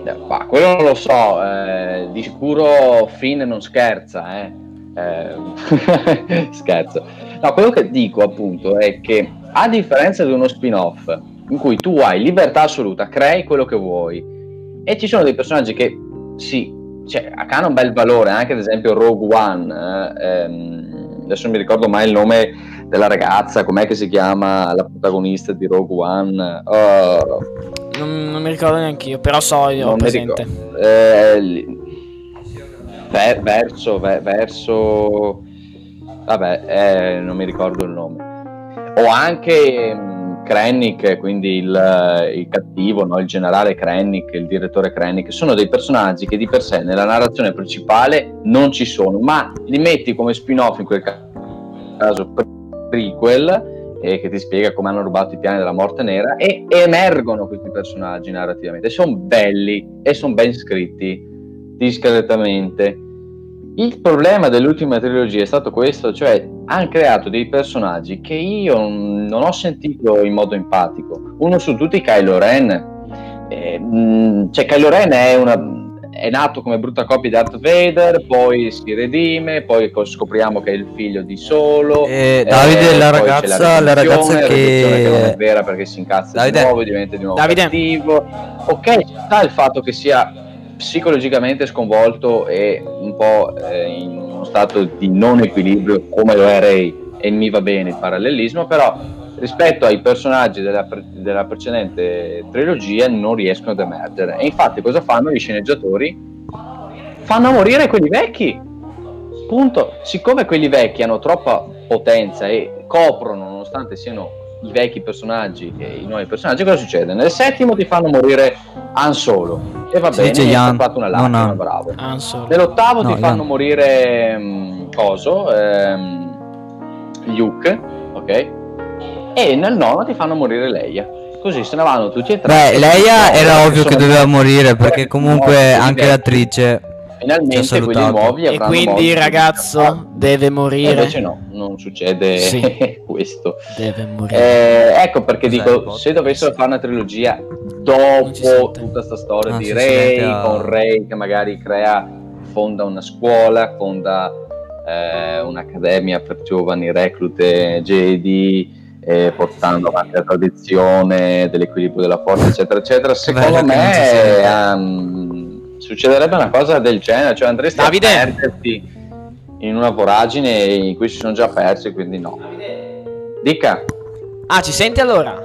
[SPEAKER 1] Eh, ma quello non lo so, eh, di sicuro Finn non scherza, eh. eh [LAUGHS] scherzo. No, quello che dico appunto è che a differenza di uno spin-off in cui tu hai libertà assoluta, crei quello che vuoi. E ci sono dei personaggi che sì, cioè, hanno un bel valore, anche ad esempio Rogue One. Eh, ehm, adesso non mi ricordo mai il nome della ragazza, com'è che si chiama la protagonista di Rogue One?
[SPEAKER 2] Oh. Non, non, mi ricordo neanche io, però so io non presente.
[SPEAKER 1] Eh, ver, verso, ver, verso, vabbè, eh, non mi ricordo il nome. O anche Krennic, quindi il, il cattivo, no? il generale Krennic, il direttore Krennic, sono dei personaggi che di per sé nella narrazione principale non ci sono, ma li metti come spin-off in quel caso prequel e che ti spiega come hanno rubato i piani della morte nera e emergono questi personaggi narrativamente, sono belli e sono ben scritti discretamente il problema dell'ultima trilogia è stato questo, cioè hanno creato dei personaggi che io non ho sentito in modo empatico. Uno su tutti Kylo Ren. Eh, mh, cioè Kylo Ren è, una, è, nato come brutta coppia di Darth Vader, poi si redime, poi scopriamo che è il figlio di Solo.
[SPEAKER 3] Eh, Davide, eh, la, ragazza, la, la ragazza che...
[SPEAKER 1] che... non è vera perché si incazza Davide. di nuovo e diventa di nuovo Davide. cattivo. Ok, sta il fatto che sia psicologicamente sconvolto e un po' eh, in uno stato di non equilibrio come lo è Ray e mi va bene il parallelismo, però rispetto ai personaggi della, pre- della precedente trilogia non riescono ad emergere. E infatti cosa fanno gli sceneggiatori? Fanno morire quelli vecchi. Punto. Siccome quelli vecchi hanno troppa potenza e coprono, nonostante siano i vecchi personaggi e i nuovi personaggi, cosa succede? Nel settimo ti fanno morire Han Solo e va
[SPEAKER 3] si
[SPEAKER 1] bene,
[SPEAKER 3] ha
[SPEAKER 1] fatto una lacrima, no, bravo. Nell'ottavo no, ti fanno Jan. morire um, coso, um, Luke, ok? E nel nono ti fanno morire Leia. Così se ne vanno tutti e tre.
[SPEAKER 3] Beh, Leia
[SPEAKER 1] No,
[SPEAKER 3] era ovvio che doveva morire perché
[SPEAKER 1] tre
[SPEAKER 3] comunque anche l'attrice ci ha
[SPEAKER 1] Finalmente quelli nuovi
[SPEAKER 2] E quindi il
[SPEAKER 1] di-
[SPEAKER 2] ragazzo deve
[SPEAKER 1] E
[SPEAKER 2] morire.
[SPEAKER 1] invece no, non succede
[SPEAKER 2] Sì. [LAUGHS]
[SPEAKER 1] questo.
[SPEAKER 2] Deve morire.
[SPEAKER 1] Eh, ecco perché
[SPEAKER 3] Cos'è
[SPEAKER 1] dico, se dovessero fare una trilogia dopo tutta sta storia
[SPEAKER 3] Ah,
[SPEAKER 1] di Ray,
[SPEAKER 3] a-
[SPEAKER 1] con Ray che magari crea, fonda una scuola, fonda eh, un'accademia per giovani reclute Jedi, eh, portando avanti la tradizione dell'equilibrio della forza, eccetera, eccetera. Secondo
[SPEAKER 3] si
[SPEAKER 1] me ehm, succederebbe una cosa del genere, cioè andresti
[SPEAKER 2] Davide?
[SPEAKER 1] a perderti in una voragine in cui si sono già persi, quindi no. Dica.
[SPEAKER 2] Ah, ci senti allora?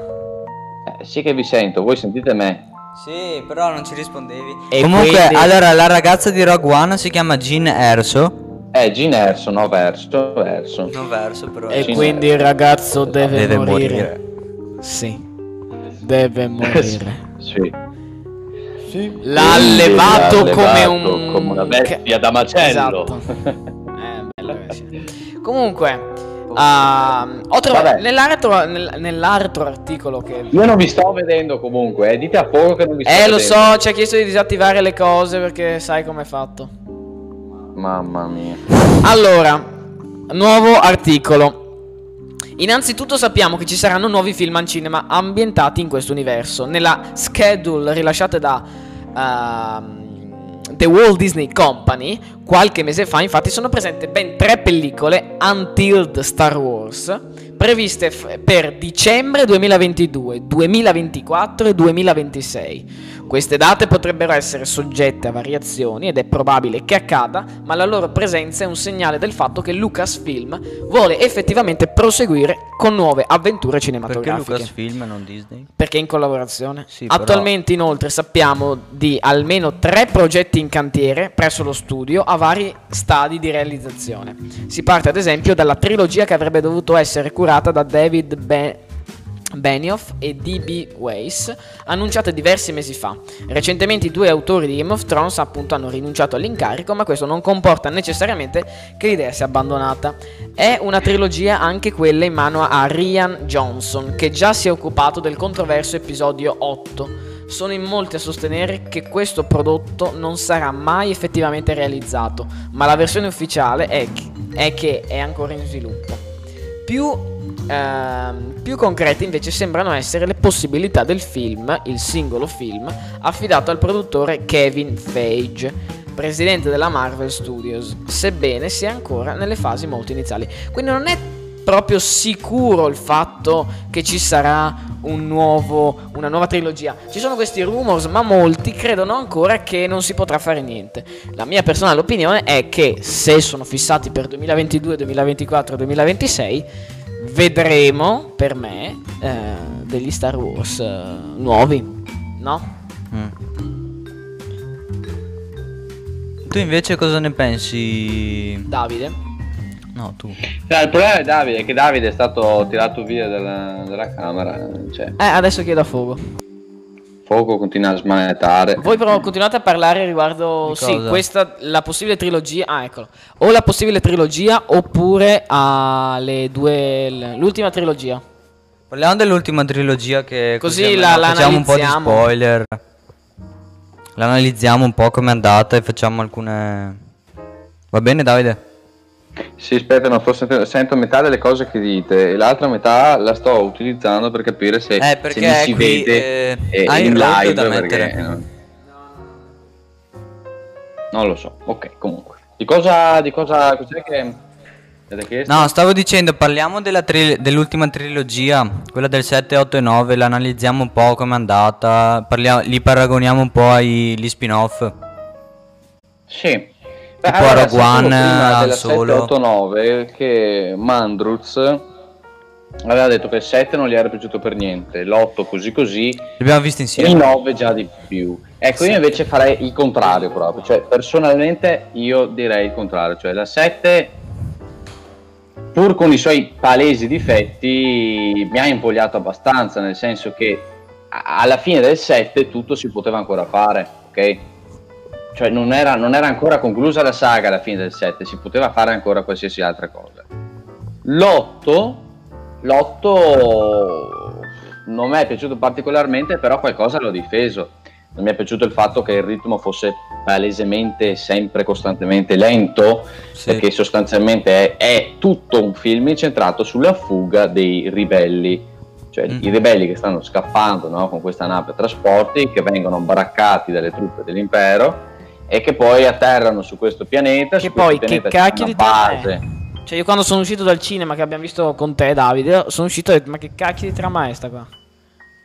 [SPEAKER 1] Eh, sì che vi sento, voi sentite me.
[SPEAKER 3] Sì, però non ci rispondevi.
[SPEAKER 2] E
[SPEAKER 3] Comunque,
[SPEAKER 2] quindi-
[SPEAKER 3] allora la ragazza di Rogue One si chiama Jean Erso.
[SPEAKER 1] Eh, Gin Erso, no verso, verso.
[SPEAKER 3] Non verso, però.
[SPEAKER 2] E
[SPEAKER 1] Sì,
[SPEAKER 2] quindi il ragazzo deve,
[SPEAKER 3] Deve
[SPEAKER 2] morire.
[SPEAKER 3] morire.
[SPEAKER 2] Sì. Deve [LAUGHS] morire.
[SPEAKER 1] Sì.
[SPEAKER 2] L'ha levato
[SPEAKER 1] l'ha
[SPEAKER 2] come
[SPEAKER 1] levato
[SPEAKER 2] un
[SPEAKER 1] come una bestia da macello.
[SPEAKER 2] Esatto. [LAUGHS] Eh. Comunque, ah, ho trovato nell'altro, nel- nell'altro articolo che
[SPEAKER 1] Io non vi sto vedendo comunque, eh. dite a poco che non vi sto
[SPEAKER 2] Eh, lo
[SPEAKER 1] vedendo.
[SPEAKER 2] so, ci ha chiesto di disattivare le cose perché sai com'è fatto.
[SPEAKER 1] Mamma mia.
[SPEAKER 2] Allora, nuovo articolo. Innanzitutto sappiamo che ci saranno nuovi film al cinema ambientati in questo universo. Nella schedule rilasciata da ehm, The Walt Disney Company, qualche mese fa, infatti, sono presenti ben tre pellicole Until the Star Wars, previste f- per dicembre 2022, 2024 e 2026. Queste date potrebbero essere soggette a variazioni ed è probabile che accada, ma la loro presenza è un segnale del fatto che Lucasfilm vuole effettivamente proseguire con nuove avventure
[SPEAKER 3] Perché
[SPEAKER 2] cinematografiche.
[SPEAKER 3] Lucasfilm e non Disney?
[SPEAKER 2] Perché in collaborazione?
[SPEAKER 3] Sì, però-
[SPEAKER 2] Attualmente inoltre sappiamo di almeno tre progetti in cantiere presso lo studio a vari stadi di realizzazione. Si parte ad esempio dalla trilogia che avrebbe dovuto essere curata da David Be- Benioff e D.B. Weiss, annunciate diversi mesi fa. Recentemente i due autori di Game of Thrones appunto hanno rinunciato all'incarico, ma questo non comporta necessariamente che l'idea sia abbandonata. È una trilogia anche quella in mano a Rian Johnson, che già si è occupato del controverso episodio 8. Sono in molti a sostenere che questo prodotto non sarà mai effettivamente realizzato, ma la versione ufficiale è che è, che è ancora in sviluppo. Più, ehm, più concrete invece sembrano essere le possibilità del film, il singolo film, affidato al produttore Kevin Feige, presidente della Marvel Studios, sebbene sia ancora nelle fasi molto iniziali. Quindi non è proprio sicuro il fatto che ci sarà un nuovo, una nuova trilogia. Ci sono questi rumors, ma molti credono ancora che non si potrà fare niente. La mia personale opinione è che se sono fissati per 2022, 2024, 2026, vedremo per me eh, degli Star Wars eh, nuovi, no?
[SPEAKER 3] Mm. Tu invece cosa ne pensi?
[SPEAKER 2] Davide?
[SPEAKER 3] No, tu.
[SPEAKER 1] Cioè, il problema è Davide, è che Davide è stato tirato via dalla, dalla camera. Cioè,
[SPEAKER 2] Eh, adesso chiedo a Fogo.
[SPEAKER 1] Foco continua a smanettare.
[SPEAKER 2] Voi però continuate a parlare riguardo sì, questa la possibile trilogia. Ah, eccolo. O la possibile trilogia oppure alle due l'ultima trilogia.
[SPEAKER 3] Parliamo dell'ultima trilogia che
[SPEAKER 2] Così
[SPEAKER 3] almeno
[SPEAKER 2] la- la
[SPEAKER 3] facciamo un po' di
[SPEAKER 2] analizziamo.
[SPEAKER 3] spoiler. La analizziamo un po' come è andata e facciamo alcune Va bene, Davide?
[SPEAKER 1] Sì, aspetta, sto sentendo, sento metà delle cose che dite e l'altra metà la sto utilizzando per capire se,
[SPEAKER 3] Eh,
[SPEAKER 1] se mi si
[SPEAKER 3] qui,
[SPEAKER 1] vede
[SPEAKER 3] eh,
[SPEAKER 1] eh,
[SPEAKER 3] hai
[SPEAKER 1] in live
[SPEAKER 3] da
[SPEAKER 1] perché non... non lo so. Ok, comunque. Di cosa di cosa cos'è che?
[SPEAKER 3] No, stavo dicendo, parliamo della tri- dell'ultima trilogia, quella del 7, 8 e 9, la analizziamo un po' come è andata, parliamo- li paragoniamo un po' agli spin-off.
[SPEAKER 1] Sì.
[SPEAKER 3] Tipo
[SPEAKER 1] allora,
[SPEAKER 3] Rogue Han
[SPEAKER 1] della
[SPEAKER 3] Solo.
[SPEAKER 1] 789 che Mandruz aveva detto che il 7 non gli era piaciuto per niente, l'8 così così
[SPEAKER 3] Li abbiamo visti
[SPEAKER 1] e il
[SPEAKER 3] insieme.
[SPEAKER 1] 9 già di più. Ecco, io invece farei il contrario proprio, cioè personalmente io direi il contrario, cioè la 7 pur con i suoi palesi difetti mi ha impogliato abbastanza, nel senso che alla fine del 7 tutto si poteva ancora fare, ok? Cioè non era, non era ancora conclusa la saga alla fine del 7, si poteva fare ancora qualsiasi altra cosa. L'8 l'otto non mi è piaciuto particolarmente, però qualcosa l'ho difeso. Non mi è piaciuto il fatto che il ritmo fosse palesemente sempre costantemente lento,
[SPEAKER 3] Sì.
[SPEAKER 1] perché sostanzialmente è, è tutto un film incentrato sulla fuga dei ribelli, cioè
[SPEAKER 3] Mm.
[SPEAKER 1] i ribelli che stanno scappando no, con questa nave a trasporti, che vengono braccati dalle truppe dell'impero e che poi atterrano su questo pianeta.
[SPEAKER 2] Che poi, che
[SPEAKER 1] pianeta c'è
[SPEAKER 2] cacchio di è?
[SPEAKER 1] base.
[SPEAKER 2] Cioè, io quando sono uscito dal cinema che abbiamo visto con te, Davide, sono uscito e ho detto, ma che cacchio di trama è sta qua?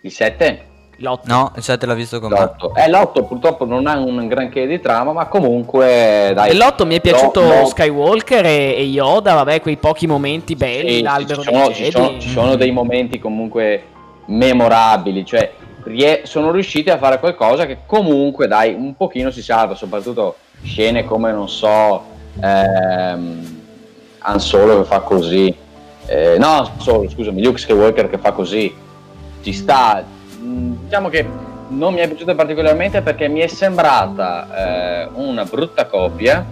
[SPEAKER 1] Il 7?
[SPEAKER 2] L'otto.
[SPEAKER 3] No, il 7 l'ha visto con me.
[SPEAKER 1] L'8. Eh, l'8 purtroppo non ha un granché di trama, ma comunque dai.
[SPEAKER 2] Nell'otto mi è piaciuto
[SPEAKER 1] no, no.
[SPEAKER 2] Skywalker e, e Yoda, vabbè, quei pochi momenti belli,
[SPEAKER 1] Sì,
[SPEAKER 2] l'albero
[SPEAKER 1] ci
[SPEAKER 2] dei
[SPEAKER 1] sono, ci, sono, ci sono dei momenti comunque memorabili, cioè sono riusciti a fare qualcosa che comunque dai un pochino si salva, soprattutto scene come non so ehm, Han Solo che fa così, eh, no Han Solo scusami, Luke Skywalker che fa così, ci sta, Mm, diciamo che non mi è piaciuta particolarmente perché mi è sembrata eh, una brutta copia.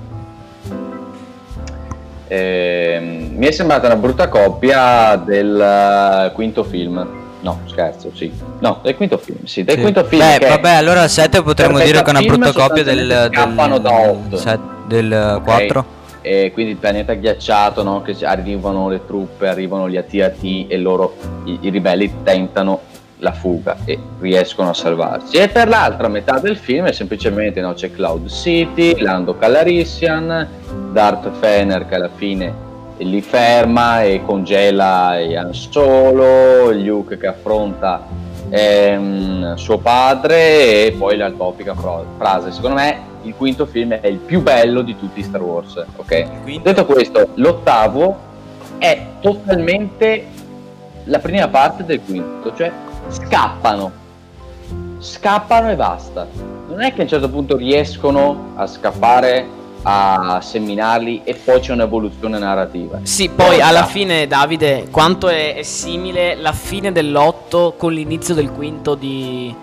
[SPEAKER 1] Ehm, mi è sembrata una brutta copia del eh, quinto film. No, scherzo, sì. No, del quinto film, sì, del
[SPEAKER 3] Sì.
[SPEAKER 1] quinto film.
[SPEAKER 3] Beh, vabbè, allora il 7 potremmo dire che è una brutta copia del,
[SPEAKER 1] scappano da
[SPEAKER 3] del,
[SPEAKER 1] otto.
[SPEAKER 3] set- del 4.
[SPEAKER 1] E quindi il pianeta ghiacciato, no? Che arrivano le truppe, arrivano gli AT-AT e loro, i, i ribelli, tentano la fuga e riescono a salvarsi. E per l'altra metà del film è semplicemente no, c'è Cloud City, Lando Calarissian, Darth Fener che alla fine li ferma e congela Han Solo, Luke che affronta ehm, suo padre e poi la topica frase. Secondo me il quinto film è il più bello di tutti i Star Wars. Ok. Detto questo, l'ottavo è totalmente la prima parte del quinto, cioè scappano, scappano e basta. Non è che a un certo punto riescono a scappare, a seminarli e poi c'è un'evoluzione narrativa.
[SPEAKER 2] Sì, poi alla
[SPEAKER 1] scappa.
[SPEAKER 2] fine, Davide, quanto è, è simile la fine dell'otto con l'inizio del quinto di,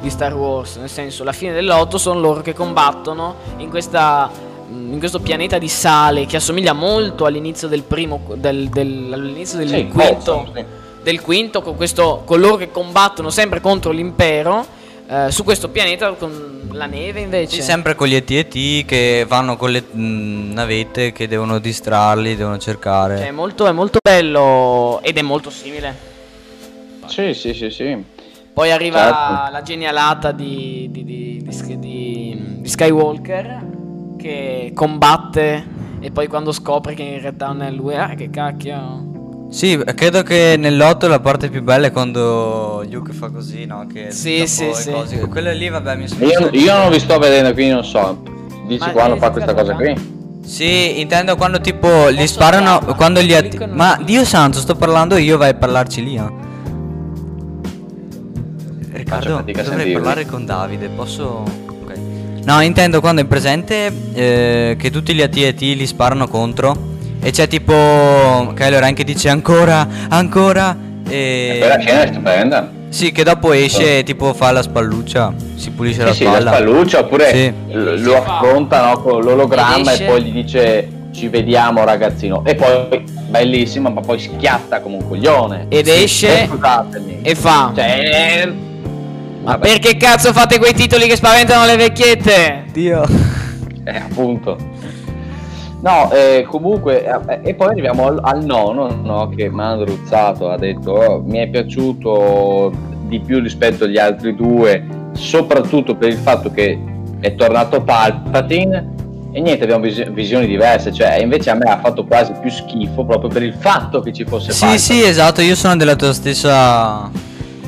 [SPEAKER 2] di Star Wars. Nel senso, la fine dell'otto sono loro che combattono in questa in questo pianeta di sale che assomiglia molto all'inizio del primo del, del- all'inizio del
[SPEAKER 1] Sì,
[SPEAKER 2] quinto
[SPEAKER 1] forse, sì.
[SPEAKER 2] del quinto con questo con loro che combattono sempre contro l'impero eh, su questo pianeta con la neve invece
[SPEAKER 3] Sì, sempre con gli ET&T che vanno con le mm, navette che devono distrarli, devono cercare.
[SPEAKER 2] Cioè, è molto, è molto bello ed è molto simile
[SPEAKER 1] Sì, sì, sì, sì.
[SPEAKER 2] Poi arriva
[SPEAKER 1] Certo.
[SPEAKER 2] la genialata di, di, di- di Sk- di- di Skywalker che combatte e poi quando scopre che in realtà non è lui, ah che cacchio.
[SPEAKER 3] Sì, credo che nell'8 la parte più bella è quando Luke fa così, no? Che
[SPEAKER 2] Sì, sì, sì.
[SPEAKER 3] cose- Quello lì, vabbè, mi sono
[SPEAKER 1] Io, io non vi sto vedendo, quindi non so. Dici
[SPEAKER 2] Ma
[SPEAKER 1] quando
[SPEAKER 2] eh,
[SPEAKER 1] fa questa cosa qui?
[SPEAKER 3] Sì, intendo quando tipo gli
[SPEAKER 2] Posso
[SPEAKER 3] sparano,
[SPEAKER 2] farla?
[SPEAKER 3] quando gli att-
[SPEAKER 2] Clicco
[SPEAKER 3] Ma Dio santo, sto parlando io, vai a parlarci lì, eh. Riccardo, dovrei
[SPEAKER 1] sentirvi.
[SPEAKER 3] parlare con Davide, posso... No, intendo quando è presente eh, che tutti gli AT&T li sparano contro e c'è tipo Kylo Ren che dice ancora, ancora
[SPEAKER 1] E quella scena è stupenda.
[SPEAKER 3] Sì, che dopo esce e tipo fa la spalluccia, si pulisce la
[SPEAKER 1] Sì, sì, la
[SPEAKER 3] spalla.
[SPEAKER 1] spalluccia oppure
[SPEAKER 3] Sì.
[SPEAKER 1] l- lo affronta no, con l'ologramma e poi gli dice ci vediamo ragazzino e poi bellissima ma poi schiatta come un coglione
[SPEAKER 2] Ed
[SPEAKER 1] Sì,
[SPEAKER 2] esce
[SPEAKER 1] eh,
[SPEAKER 2] E fa.
[SPEAKER 1] cioè eh,
[SPEAKER 2] Ma
[SPEAKER 1] vabbè,
[SPEAKER 2] perché cazzo fate quei titoli che spaventano le vecchiette?
[SPEAKER 3] Dio.
[SPEAKER 1] eh, appunto no eh, comunque eh, e poi arriviamo al, al nono no, che mi ha detto "Oh, mi è piaciuto di più rispetto agli altri due soprattutto per il fatto che è tornato Palpatine e niente abbiamo vis- visioni diverse cioè invece a me ha fatto quasi più schifo proprio per il fatto che ci fosse
[SPEAKER 3] Sì,
[SPEAKER 1] Palpatine
[SPEAKER 3] sì, esatto, io sono della tua stessa...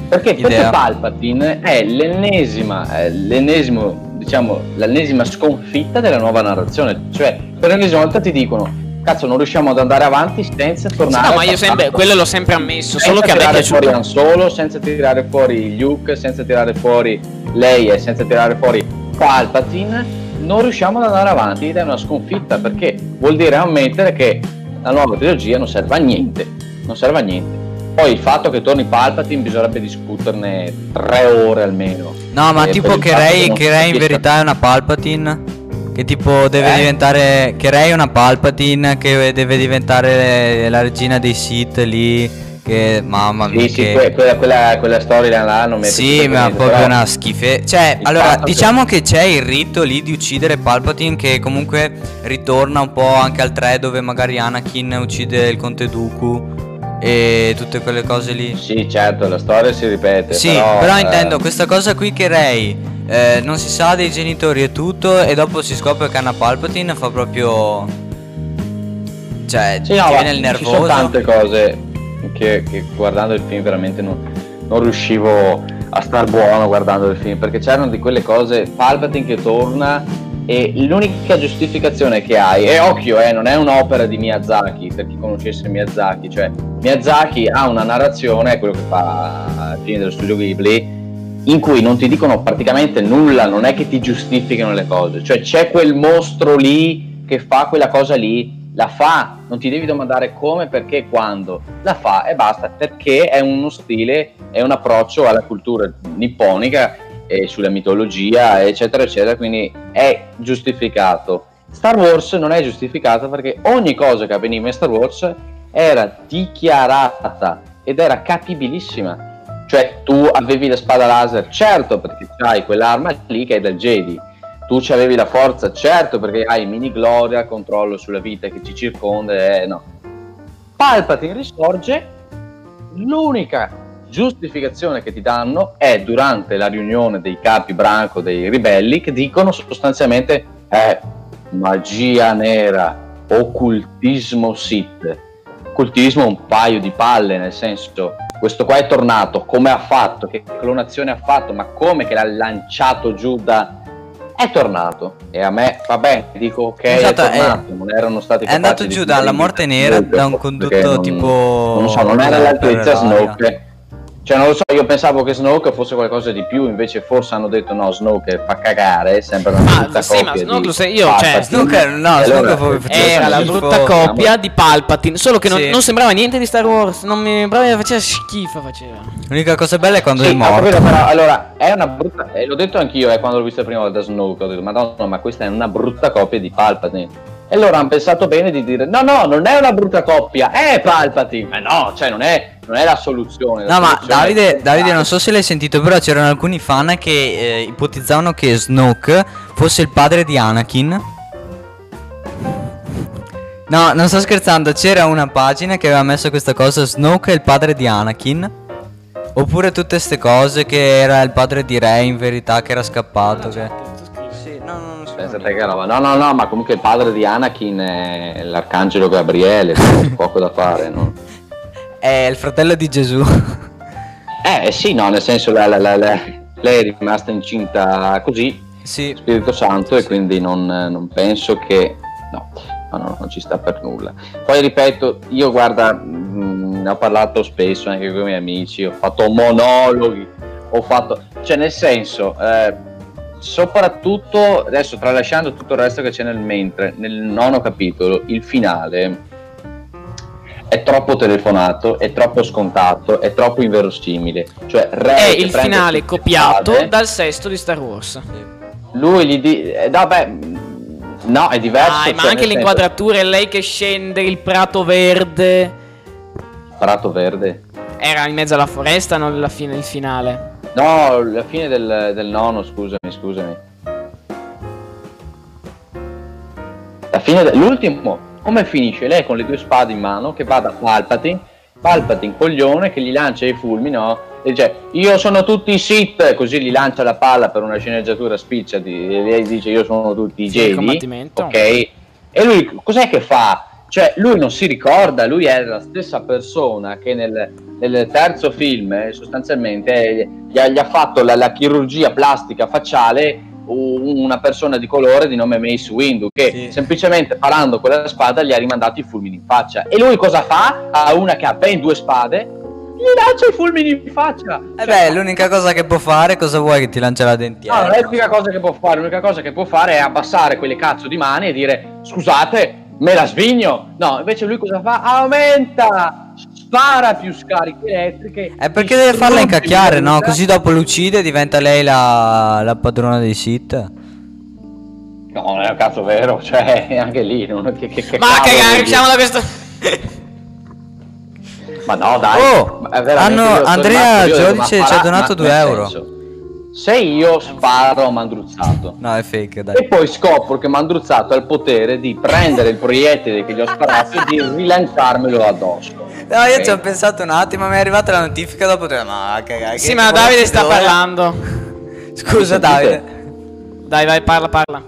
[SPEAKER 1] perché, perché
[SPEAKER 3] idea.
[SPEAKER 1] Palpatine è l'ennesima, è l'ennesimo, diciamo, l'ennesima sconfitta della nuova narrazione. Cioè, per l'ennesima volta ti dicono, cazzo, non riusciamo ad andare avanti senza tornare.
[SPEAKER 2] no, ma io
[SPEAKER 1] passato."
[SPEAKER 2] sempre, quello l'ho sempre ammesso,
[SPEAKER 1] Senza
[SPEAKER 2] solo che a me è
[SPEAKER 1] tirare fuori Han. Solo, senza tirare fuori Luke, senza tirare fuori lei e senza tirare fuori Palpatine, non riusciamo ad andare avanti ed è una sconfitta perché vuol dire ammettere che la nuova trilogia non serve a niente, non serve a niente. Poi il fatto che torni Palpatine bisognerebbe discuterne tre ore almeno.
[SPEAKER 3] No, ma
[SPEAKER 1] Eh,
[SPEAKER 3] tipo che Ray, che Ray in verità è una Palpatine. Che tipo deve
[SPEAKER 1] Eh?
[SPEAKER 3] diventare. Che Ray è una Palpatine. Che deve diventare la regina dei Sith lì. Che mamma mia.
[SPEAKER 1] Sì, sì,
[SPEAKER 3] che...
[SPEAKER 1] que- quella, quella, quella storia là non mi è
[SPEAKER 3] Sì, ma proprio
[SPEAKER 1] però-
[SPEAKER 3] una schifezza. Cioè,
[SPEAKER 1] il
[SPEAKER 3] allora,
[SPEAKER 1] che-
[SPEAKER 3] diciamo che c'è il rito lì di uccidere Palpatine che comunque ritorna un po' anche al 3 dove magari Anakin uccide il Conte Dooku e tutte quelle cose lì.
[SPEAKER 1] Sì, certo, la storia si ripete.
[SPEAKER 3] Sì,
[SPEAKER 1] però,
[SPEAKER 3] però,
[SPEAKER 1] eh,
[SPEAKER 3] intendo questa cosa qui che Rey eh, non si sa dei genitori e tutto e dopo si scopre che Anna Palpatine fa proprio... Cioè,
[SPEAKER 1] Sì, no,
[SPEAKER 3] viene il
[SPEAKER 1] Ci
[SPEAKER 3] nervoso.
[SPEAKER 1] sono tante cose che, che guardando il film veramente non, non riuscivo a star buono guardando il film, perché c'erano di quelle cose, Palpatine che torna e l'unica giustificazione che hai, e occhio, eh, non è un'opera di Miyazaki, per chi conoscesse Miyazaki, cioè Miyazaki ha una narrazione, quello che fa fine dello studio Ghibli, in cui non ti dicono praticamente nulla, non è che ti giustificano le cose, cioè c'è quel mostro lì che fa quella cosa lì, la fa, non ti devi domandare come, perché, quando, la fa e basta, perché è uno stile, è un approccio alla cultura nipponica e sulla mitologia, eccetera, eccetera, quindi è giustificato. Star Wars non è giustificato perché ogni cosa che avveniva in Star Wars era dichiarata ed era capibilissima. Cioè, tu avevi la spada laser, certo, perché hai quell'arma lì che è del Jedi. Tu ci avevi la forza, certo, perché hai mini gloria, controllo sulla vita che ci circonda, eh, no. Palpatine risorge, l'unica giustificazione che ti danno è durante la riunione dei capi branco dei ribelli che dicono sostanzialmente è magia nera, occultismo Sith. Occultismo un paio di palle, nel senso questo qua è tornato, come ha fatto, che clonazione ha fatto, ma come che l'ha lanciato giù da... È tornato e a me va bene, dico ok,
[SPEAKER 3] Esatto,
[SPEAKER 1] è
[SPEAKER 3] è-
[SPEAKER 1] tornato, non erano stati
[SPEAKER 3] è andato giù dalla morte nera da un
[SPEAKER 1] perché
[SPEAKER 3] condutto
[SPEAKER 1] non-
[SPEAKER 3] tipo-
[SPEAKER 1] Non so, non era
[SPEAKER 3] l'aria.
[SPEAKER 1] Snoke. Cioè, non lo so, io pensavo che Snoke fosse qualcosa di più, invece forse hanno detto no, Snoke fa cagare, sembra una
[SPEAKER 2] Ma
[SPEAKER 1] brutta
[SPEAKER 2] sì, ma
[SPEAKER 1] copia
[SPEAKER 2] Snoke
[SPEAKER 1] di
[SPEAKER 2] lo sai io,
[SPEAKER 1] Palpatine.
[SPEAKER 2] cioè,
[SPEAKER 3] Snoke- no, Snoke
[SPEAKER 1] allora-
[SPEAKER 3] faceva
[SPEAKER 2] Era la brutta coppia di Palpatine, solo che non,
[SPEAKER 3] Sì.
[SPEAKER 2] non sembrava niente di Star Wars, non mi sembrava faceva schifo, faceva.
[SPEAKER 3] L'unica cosa bella è quando
[SPEAKER 1] Sì,
[SPEAKER 3] è morto.
[SPEAKER 1] capito, però, allora, è una brutta. eh, l'ho detto anch'io eh, quando l'ho vista la prima volta Snoke. Ho detto, Madonna, ma questa è una brutta coppia di Palpatine. E loro hanno pensato bene di dire: No, no, non è una brutta coppia, è Palpatine. Ma no, cioè, non è, non è la soluzione. la
[SPEAKER 3] No, ma
[SPEAKER 1] soluzione
[SPEAKER 3] Davide,
[SPEAKER 1] è-
[SPEAKER 3] Davide, non so se l'hai sentito, però c'erano alcuni fan che eh, ipotizzavano che Snoke fosse il padre di Anakin. No, non sto scherzando, c'era una pagina che aveva messo questa cosa, Snoke è il padre di Anakin. Oppure tutte ste cose che era il padre di Rey in verità che era scappato. Che... Sì, no, no, non so.
[SPEAKER 1] Pensate che roba. No, no, no, ma comunque il padre di Anakin è l'arcangelo Gabriele. poco da fare, no? [LAUGHS]
[SPEAKER 3] È il fratello di Gesù. [LAUGHS]
[SPEAKER 1] Eh, sì, no, nel senso, la- la- la- lei è rimasta incinta così,
[SPEAKER 3] sì.
[SPEAKER 1] Spirito Santo e quindi non, non penso che no, no, no, non ci sta per nulla. Poi ripeto, io guarda, mh, ne ho parlato spesso anche con i miei amici, ho fatto monologhi, ho fatto, cioè nel senso, eh, soprattutto adesso tralasciando tutto il resto che c'è nel mentre, nel nono capitolo, il finale è troppo telefonato, è troppo scontato, è troppo inverosimile. Cioè, Rey
[SPEAKER 2] È il finale copiato
[SPEAKER 1] spade,
[SPEAKER 2] dal sesto di Star Wars.
[SPEAKER 1] lui gli dice, vabbè, mm, no, è diverso.
[SPEAKER 2] Dai, ma
[SPEAKER 1] cioè,
[SPEAKER 2] anche
[SPEAKER 1] nel
[SPEAKER 2] l'inquadratura, è lei che scende, il prato verde.
[SPEAKER 1] Prato verde.
[SPEAKER 2] Era in mezzo alla foresta, non alla fine, il finale.
[SPEAKER 1] No, la fine del, del nono, scusami, scusami. La fine dell'ultimo, come finisce? Lei con le due spade in mano che va da Palpatine, Palpatine coglione che gli lancia i fulmini, no? E dice, io sono tutti i Sith, così gli lancia la palla per una sceneggiatura spiccia, di, e lei dice io sono tutti
[SPEAKER 2] Sì,
[SPEAKER 1] Jedi,
[SPEAKER 2] combattimento.
[SPEAKER 1] ok? E lui cos'è che fa? Cioè, lui non si ricorda, lui è la stessa persona che nel, nel terzo film eh, sostanzialmente eh, gli ha, gli ha fatto la, la chirurgia plastica facciale una persona di colore di nome Mace Windu che
[SPEAKER 3] Sì.
[SPEAKER 1] semplicemente parando quella spada gli ha rimandato i fulmini in faccia. E lui cosa fa? A una che ha ben due spade, gli lancia i fulmini in faccia.
[SPEAKER 3] Eh
[SPEAKER 1] Cioè,
[SPEAKER 3] beh, l'unica cosa che può fare, cosa vuoi che ti lancia la dentiera?
[SPEAKER 1] No, è l'unica cosa che può fare, l'unica cosa che può fare è abbassare quelle cazzo di mani e dire scusate, me la svigno. No, invece lui cosa fa? Aumenta, spara più scariche elettriche.
[SPEAKER 3] È perché deve farla incacchiare, no? Così dopo l'uccide e diventa lei la, la padrona dei Sith.
[SPEAKER 1] No, non è un cazzo vero, [LAUGHS] cioè anche lì. Non, che, che, che
[SPEAKER 2] Ma
[SPEAKER 1] cavolo
[SPEAKER 2] cagare, usciamo da questo.
[SPEAKER 1] Ma no, dai.
[SPEAKER 3] Oh, hanno- Andrea
[SPEAKER 1] ma
[SPEAKER 3] ci ha donato
[SPEAKER 1] ma
[SPEAKER 3] due
[SPEAKER 1] nel
[SPEAKER 3] euro.
[SPEAKER 1] senso, Se io sparo a Mandruzzato
[SPEAKER 3] No, è fake, dai.
[SPEAKER 1] e poi scopro che Mandruzzato ha il potere di prendere il proiettile che gli ho sparato e di rilanciarmelo addosso.
[SPEAKER 3] No, io
[SPEAKER 1] Ok?
[SPEAKER 3] ci ho pensato un attimo, mi è arrivata la notifica dopo. detto, Ma cagare.
[SPEAKER 2] Sì, ma Davide sta parlando. [LAUGHS]
[SPEAKER 3] Scusa, Davide.
[SPEAKER 2] Dai, vai, parla, parla.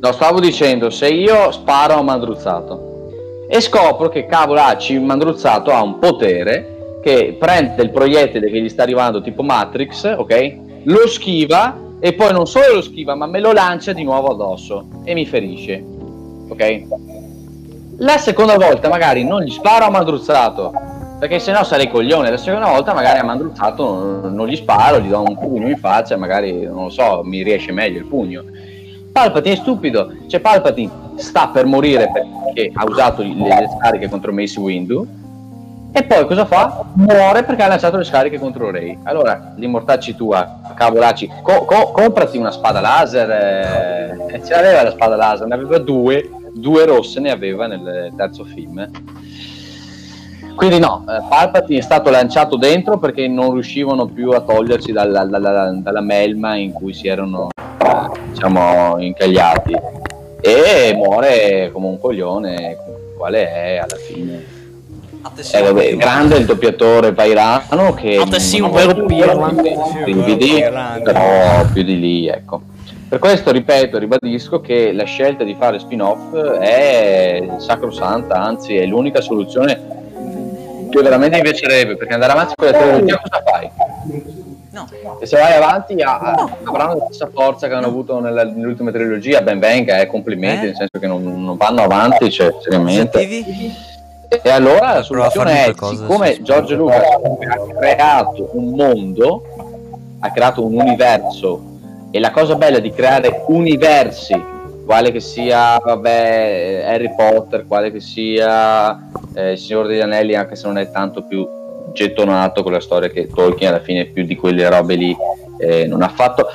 [SPEAKER 1] No, stavo dicendo, se io sparo a Mandruzzato e scopro che cavolacci Mandruzzato ha un potere che prende il proiettile che gli sta arrivando tipo Matrix, ok? Lo schiva e poi non solo lo schiva, ma me lo lancia di nuovo addosso e mi ferisce, ok? La seconda volta magari non gli sparo a Mandruzzato, perché sennò sarei coglione. La seconda volta magari a Mandruzzato non, gli sparo, gli do un pugno in faccia magari, non lo so, mi riesce meglio il pugno. Palpatine è stupido, cioè Palpatine sta per morire perché ha usato le, le scariche contro Mace Windu e poi cosa fa? Muore perché ha lanciato le scariche contro Rey. Allora, li mortacci tua, cavolacci, co- co- comprati una spada laser, eh, ce l'aveva la spada laser, ne aveva due, due rosse ne aveva nel terzo film. Quindi no, eh, Palpatine è stato lanciato dentro perché non riuscivano più a togliersi dalla, dalla- dalla melma in cui si erano, diciamo, incagliati. E muore come un coglione, quale è alla fine. Eh, vabbè, grande il doppiatore Pairano che
[SPEAKER 2] Ah, sì, un vero
[SPEAKER 1] brividi, però più di lì, ecco. Per questo ripeto, ribadisco che la scelta di fare spin-off è sacrosanta, anzi è l'unica soluzione che veramente mi piacerebbe, perché andare avanti con la trilogia cosa fai?
[SPEAKER 3] No.
[SPEAKER 1] E se vai avanti a- a- avranno la stessa forza che hanno avuto nella- nell'ultima trilogia, ben venga, eh, complimenti,
[SPEAKER 3] Eh?
[SPEAKER 1] nel senso che non, non vanno avanti, cioè, seriamente.
[SPEAKER 3] Sentivi?
[SPEAKER 1] E allora la soluzione è, siccome George Lucas ha creato un mondo, ha creato un universo, e la cosa bella di creare universi, quale che sia vabbè, Harry Potter, quale che sia eh, Il Signore degli Anelli, anche se non è tanto più gettonato con la storia che Tolkien alla fine più di quelle robe lì eh, non ha fatto,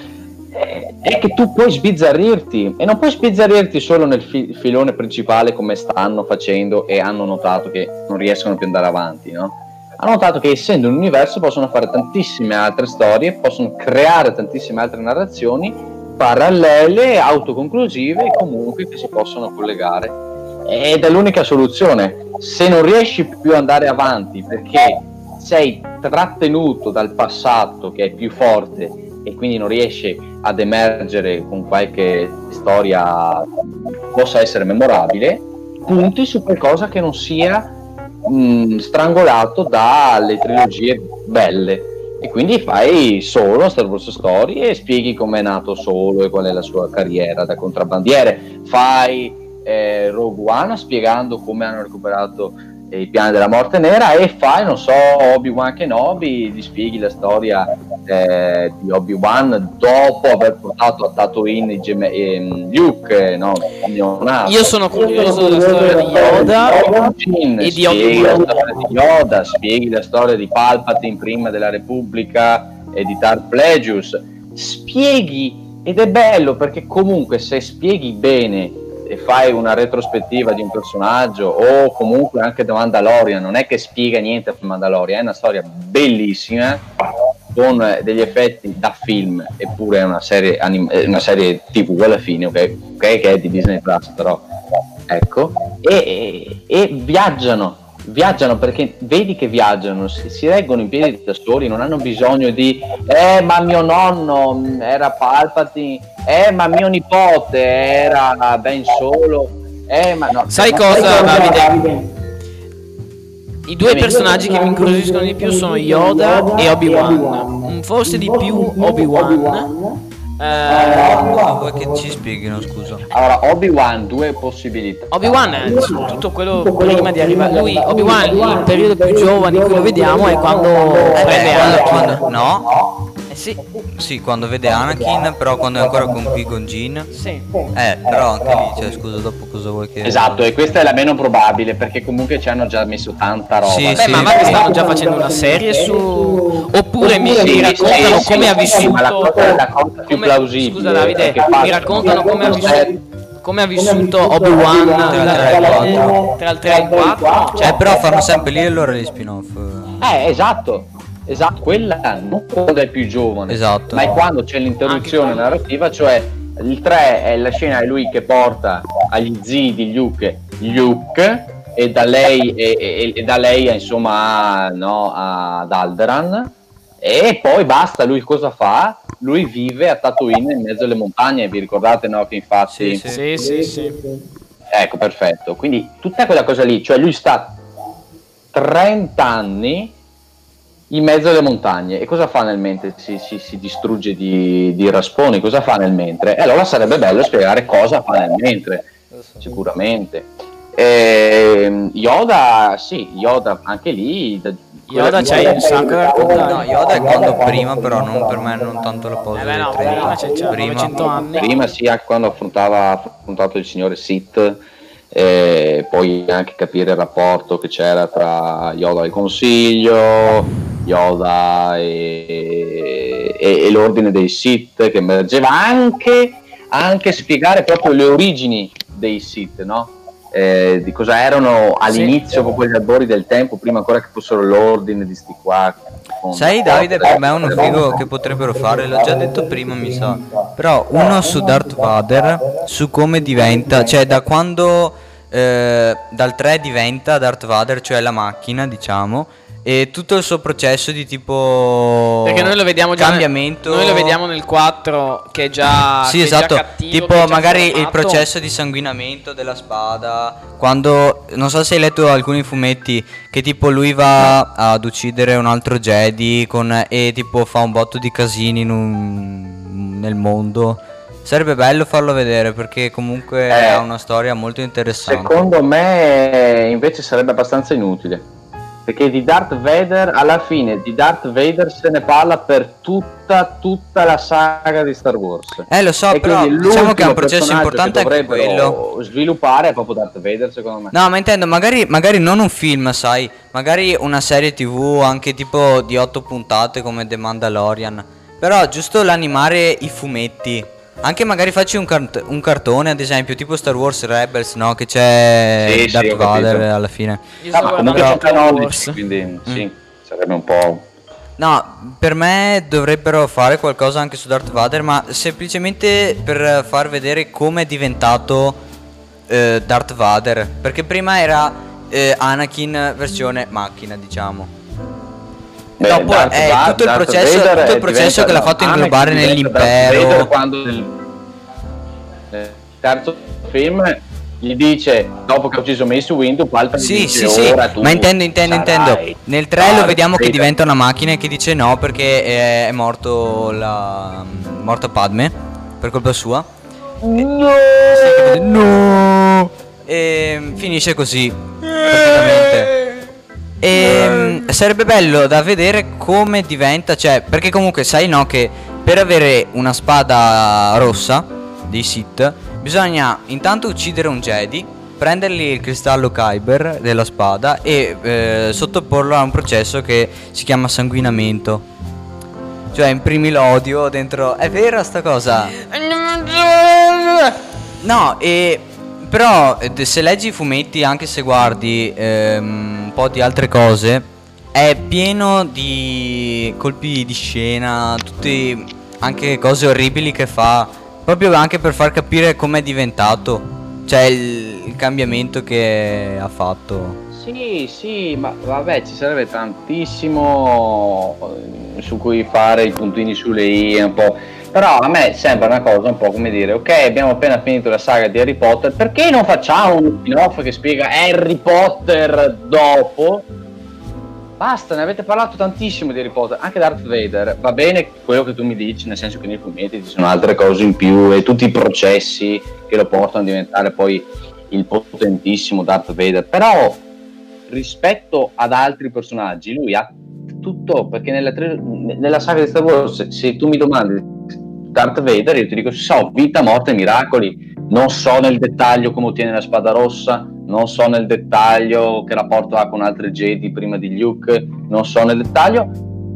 [SPEAKER 1] è che tu puoi sbizzarrirti e non puoi sbizzarrirti solo nel fi- filone principale come stanno facendo e hanno notato che non riescono più ad andare avanti, no? Hanno notato che essendo un universo possono fare tantissime altre storie, possono creare tantissime altre narrazioni parallele, autoconclusive e comunque che si possono collegare. Ed è l'unica soluzione. Se non riesci più ad andare avanti perché sei trattenuto dal passato che è più forte e quindi non riesci ad emergere con qualche storia possa essere memorabile, punti su qualcosa che non sia mh, strangolato dalle trilogie belle. E quindi fai solo Star Wars Story e spieghi come è nato solo e qual è la sua carriera da contrabbandiere. Fai eh, Rogue One spiegando come hanno recuperato i piani della morte nera e fai, non so, Obi-Wan Kenobi, gli spieghi la storia eh, di Obi-Wan dopo aver portato a Tatooine i gemme- ehm, Luke, no, neonato.
[SPEAKER 2] Io sono curioso della storia di Yoda
[SPEAKER 1] e
[SPEAKER 2] e di Obi-Wan.
[SPEAKER 1] storia di Yoda, spieghi la storia di Palpatine prima della Repubblica e di Darth Plagueis, spieghi ed è bello perché comunque se spieghi bene e fai una retrospettiva di un personaggio o comunque anche The Mandalorian, non è che spiega niente per Mandalorian, è una storia bellissima con degli effetti da film eppure è una serie, anim- una serie tv alla fine ok, ok, che è di Disney Plus però ecco. E, e- e viaggiano viaggiano perché vedi che viaggiano si, si reggono in piedi da soli non hanno bisogno di eh ma mio nonno mh, era Palpatine eh ma mio nipote era Ben Solo eh ma no
[SPEAKER 2] Sai
[SPEAKER 1] ma
[SPEAKER 2] cosa, Davide?
[SPEAKER 1] Davide?
[SPEAKER 2] I due personaggi che mi incuriosiscono di più sono Yoda e Obi-Wan. Mm, Forse di più Obi-Wan. Eh,
[SPEAKER 3] Vuoi che ci spieghino, scusa?
[SPEAKER 1] allora Obi-Wan due possibilità
[SPEAKER 2] Obi-Wan è tutto quello prima di arrivare. Lui, Obi-Wan, il periodo più giovane in cui lo vediamo è quando prende
[SPEAKER 3] quando,
[SPEAKER 2] Anakin.
[SPEAKER 3] quando- no?
[SPEAKER 2] Eh sì,
[SPEAKER 3] Sì, quando vede Anakin, però quando è ancora con Qui-Gon Jinn.
[SPEAKER 2] sì.
[SPEAKER 3] Eh, però anche lì, cioè, scusa, dopo cosa vuoi che...
[SPEAKER 1] Esatto, e questa è la meno probabile perché comunque ci hanno già messo tanta roba.
[SPEAKER 3] Sì,
[SPEAKER 2] Beh, ma va che stanno già facendo una serie su. Oppure mi,
[SPEAKER 1] Sì,
[SPEAKER 2] mi
[SPEAKER 1] sì,
[SPEAKER 2] raccontano
[SPEAKER 1] sì,
[SPEAKER 2] come ha
[SPEAKER 1] sì, ma la
[SPEAKER 2] vissuto.
[SPEAKER 1] cosa- la cosa più
[SPEAKER 2] come-
[SPEAKER 1] plausibile
[SPEAKER 2] Scusa, Davide, mi raccontano come ha vissuto. come ha vissuto Obi-Wan
[SPEAKER 3] Tra il tre e il quattro.
[SPEAKER 2] tra il 3 e il 4?
[SPEAKER 3] Cioè, però fanno sempre lì e allora gli spin-off.
[SPEAKER 1] Eh, esatto. Esatto, quella non quando è più giovane,
[SPEAKER 3] Esatto.
[SPEAKER 1] ma è quando c'è l'interruzione narrativa, cioè il 3 è la scena è lui che porta agli zii di Luke Luke e da lei e, e- e da lei insomma a, no, ad Alderan e poi basta, lui cosa fa? Lui vive a Tatooine in mezzo alle montagne, vi ricordate no? Che infatti
[SPEAKER 3] Sì, sì.
[SPEAKER 2] Sì, sì, sì.
[SPEAKER 1] Ecco, perfetto. Quindi tutta quella cosa lì, cioè lui sta 30 anni in mezzo alle montagne e cosa fa nel mentre? Si, si- si distrugge di, di rasponi, cosa fa nel mentre? E allora sarebbe bello spiegare cosa fa nel mentre, sicuramente. Ehm, Yoda, sì, Yoda anche lì. da-
[SPEAKER 2] Yoda c'hai un sacco da raccontare.
[SPEAKER 3] No, Yoda è quando prima, però non per me non tanto la posa
[SPEAKER 2] Eh beh, no, prima c'è già 900 anni.
[SPEAKER 1] Prima sì, anche quando affrontava affrontato il signore Sith, e poi anche capire il rapporto che c'era tra Yoda e il Consiglio, Yoda e, e- e l'ordine dei Sith che emergeva anche, anche spiegare proprio le origini dei Sith, no? Eh, di cosa erano all'inizio con quegli albori del tempo, prima ancora che fossero l'ordine di sti qua.
[SPEAKER 3] Sai Davide, per me è uno figo che potrebbero fare, l'ho già detto prima mi sa, però uno su Darth Vader, su come diventa, cioè da quando eh, dal 3 diventa Darth Vader, cioè la macchina diciamo, e tutto il suo processo di tipo
[SPEAKER 2] Perché noi lo vediamo già
[SPEAKER 3] cambiamento.
[SPEAKER 2] Noi lo vediamo nel 4 che è già
[SPEAKER 3] Sì,
[SPEAKER 2] che è già
[SPEAKER 3] esatto.
[SPEAKER 2] cattivo,
[SPEAKER 3] tipo magari il
[SPEAKER 2] formato.
[SPEAKER 3] processo di sanguinamento della spada. Quando non so se hai letto alcuni fumetti che tipo lui va ad uccidere un altro Jedi con, e tipo fa un botto di casini in un- nel mondo. Sarebbe bello farlo vedere perché comunque
[SPEAKER 1] Eh,
[SPEAKER 3] ha una storia molto interessante.
[SPEAKER 1] Secondo me invece sarebbe abbastanza inutile. Perché di Darth Vader, alla fine di Darth Vader se ne parla per tutta, tutta la saga di Star Wars.
[SPEAKER 3] Eh lo so,
[SPEAKER 1] E
[SPEAKER 3] però diciamo che è un processo importante
[SPEAKER 1] che
[SPEAKER 3] quello.
[SPEAKER 1] sviluppare è proprio Darth Vader, secondo me.
[SPEAKER 3] No, ma intendo, magari, magari non un film, sai, magari una serie tv anche tipo di 8 puntate come The Mandalorian. Però giusto l'animare i fumetti. Anche magari facci un, cart- un cartone, ad esempio, tipo Star Wars Rebels, no? Che c'è
[SPEAKER 1] Sì, sì,
[SPEAKER 3] Darth
[SPEAKER 1] capito.
[SPEAKER 3] Vader alla fine.
[SPEAKER 2] Io
[SPEAKER 1] Ah, ma comunque c'è
[SPEAKER 2] Star
[SPEAKER 1] Canonici, quindi sì,
[SPEAKER 3] Mm.
[SPEAKER 1] sarebbe un po'...
[SPEAKER 3] No, per me dovrebbero fare qualcosa anche su Darth Vader, ma semplicemente per far vedere come è diventato eh, Darth Vader. Perché prima era eh, Anakin versione macchina, diciamo. Dopo
[SPEAKER 1] Darth
[SPEAKER 3] è
[SPEAKER 1] Va-
[SPEAKER 3] tutto il
[SPEAKER 1] Darth
[SPEAKER 3] processo- tutto il processo che l'ha fatto inglobare nell'impero.
[SPEAKER 1] Darth quando nel terzo film gli dice dopo che ha ucciso Mace Windu Palpatine
[SPEAKER 3] Sì, sì,
[SPEAKER 1] dice
[SPEAKER 3] sì,
[SPEAKER 1] tu
[SPEAKER 3] ma intendo, intendo, intendo. Nel 3 lo
[SPEAKER 1] Darth
[SPEAKER 3] vediamo che diventa una macchina e che dice no perché è, morto la morta Padme per colpa sua. No! no! E finisce così praticamente. E sarebbe bello da vedere come diventa, cioè, perché comunque sai no che per avere una spada rossa dei Sith bisogna intanto uccidere un Jedi, prendergli il cristallo Kyber della spada e eh, sottoporlo a un processo che si chiama sanguinamento. Cioè imprimi l'odio dentro... È vera sta cosa? No, e però eh, se leggi i fumetti, anche se guardi ehm, un po' di altre cose, è pieno di colpi di scena, tutte anche cose orribili che fa, proprio anche per far capire com'è diventato, cioè il, il cambiamento che ha fatto.
[SPEAKER 1] Sì, sì, ma vabbè, ci sarebbe tantissimo eh, su cui fare i puntini sulle i un po'. Però a me sembra una cosa un po' come dire, ok, abbiamo appena finito la saga di Harry Potter, perché non facciamo un spin-off che spiega Harry Potter dopo? Basta, ne avete parlato tantissimo di Harry Potter, anche Darth Vader, va bene quello che tu mi dici, nel senso che nei fumetti ci sono altre cose in più e tutti i processi che lo portano a diventare poi il potentissimo Darth Vader, però rispetto ad altri personaggi lui ha tutto, perché nella, tri- nella saga di Star Wars se tu mi domandi Darth Vader io ti dico so vita, morte miracoli, non so nel dettaglio come ottiene la spada rossa, non so nel dettaglio che rapporto ha con altri Jedi prima di Luke, non so nel dettaglio,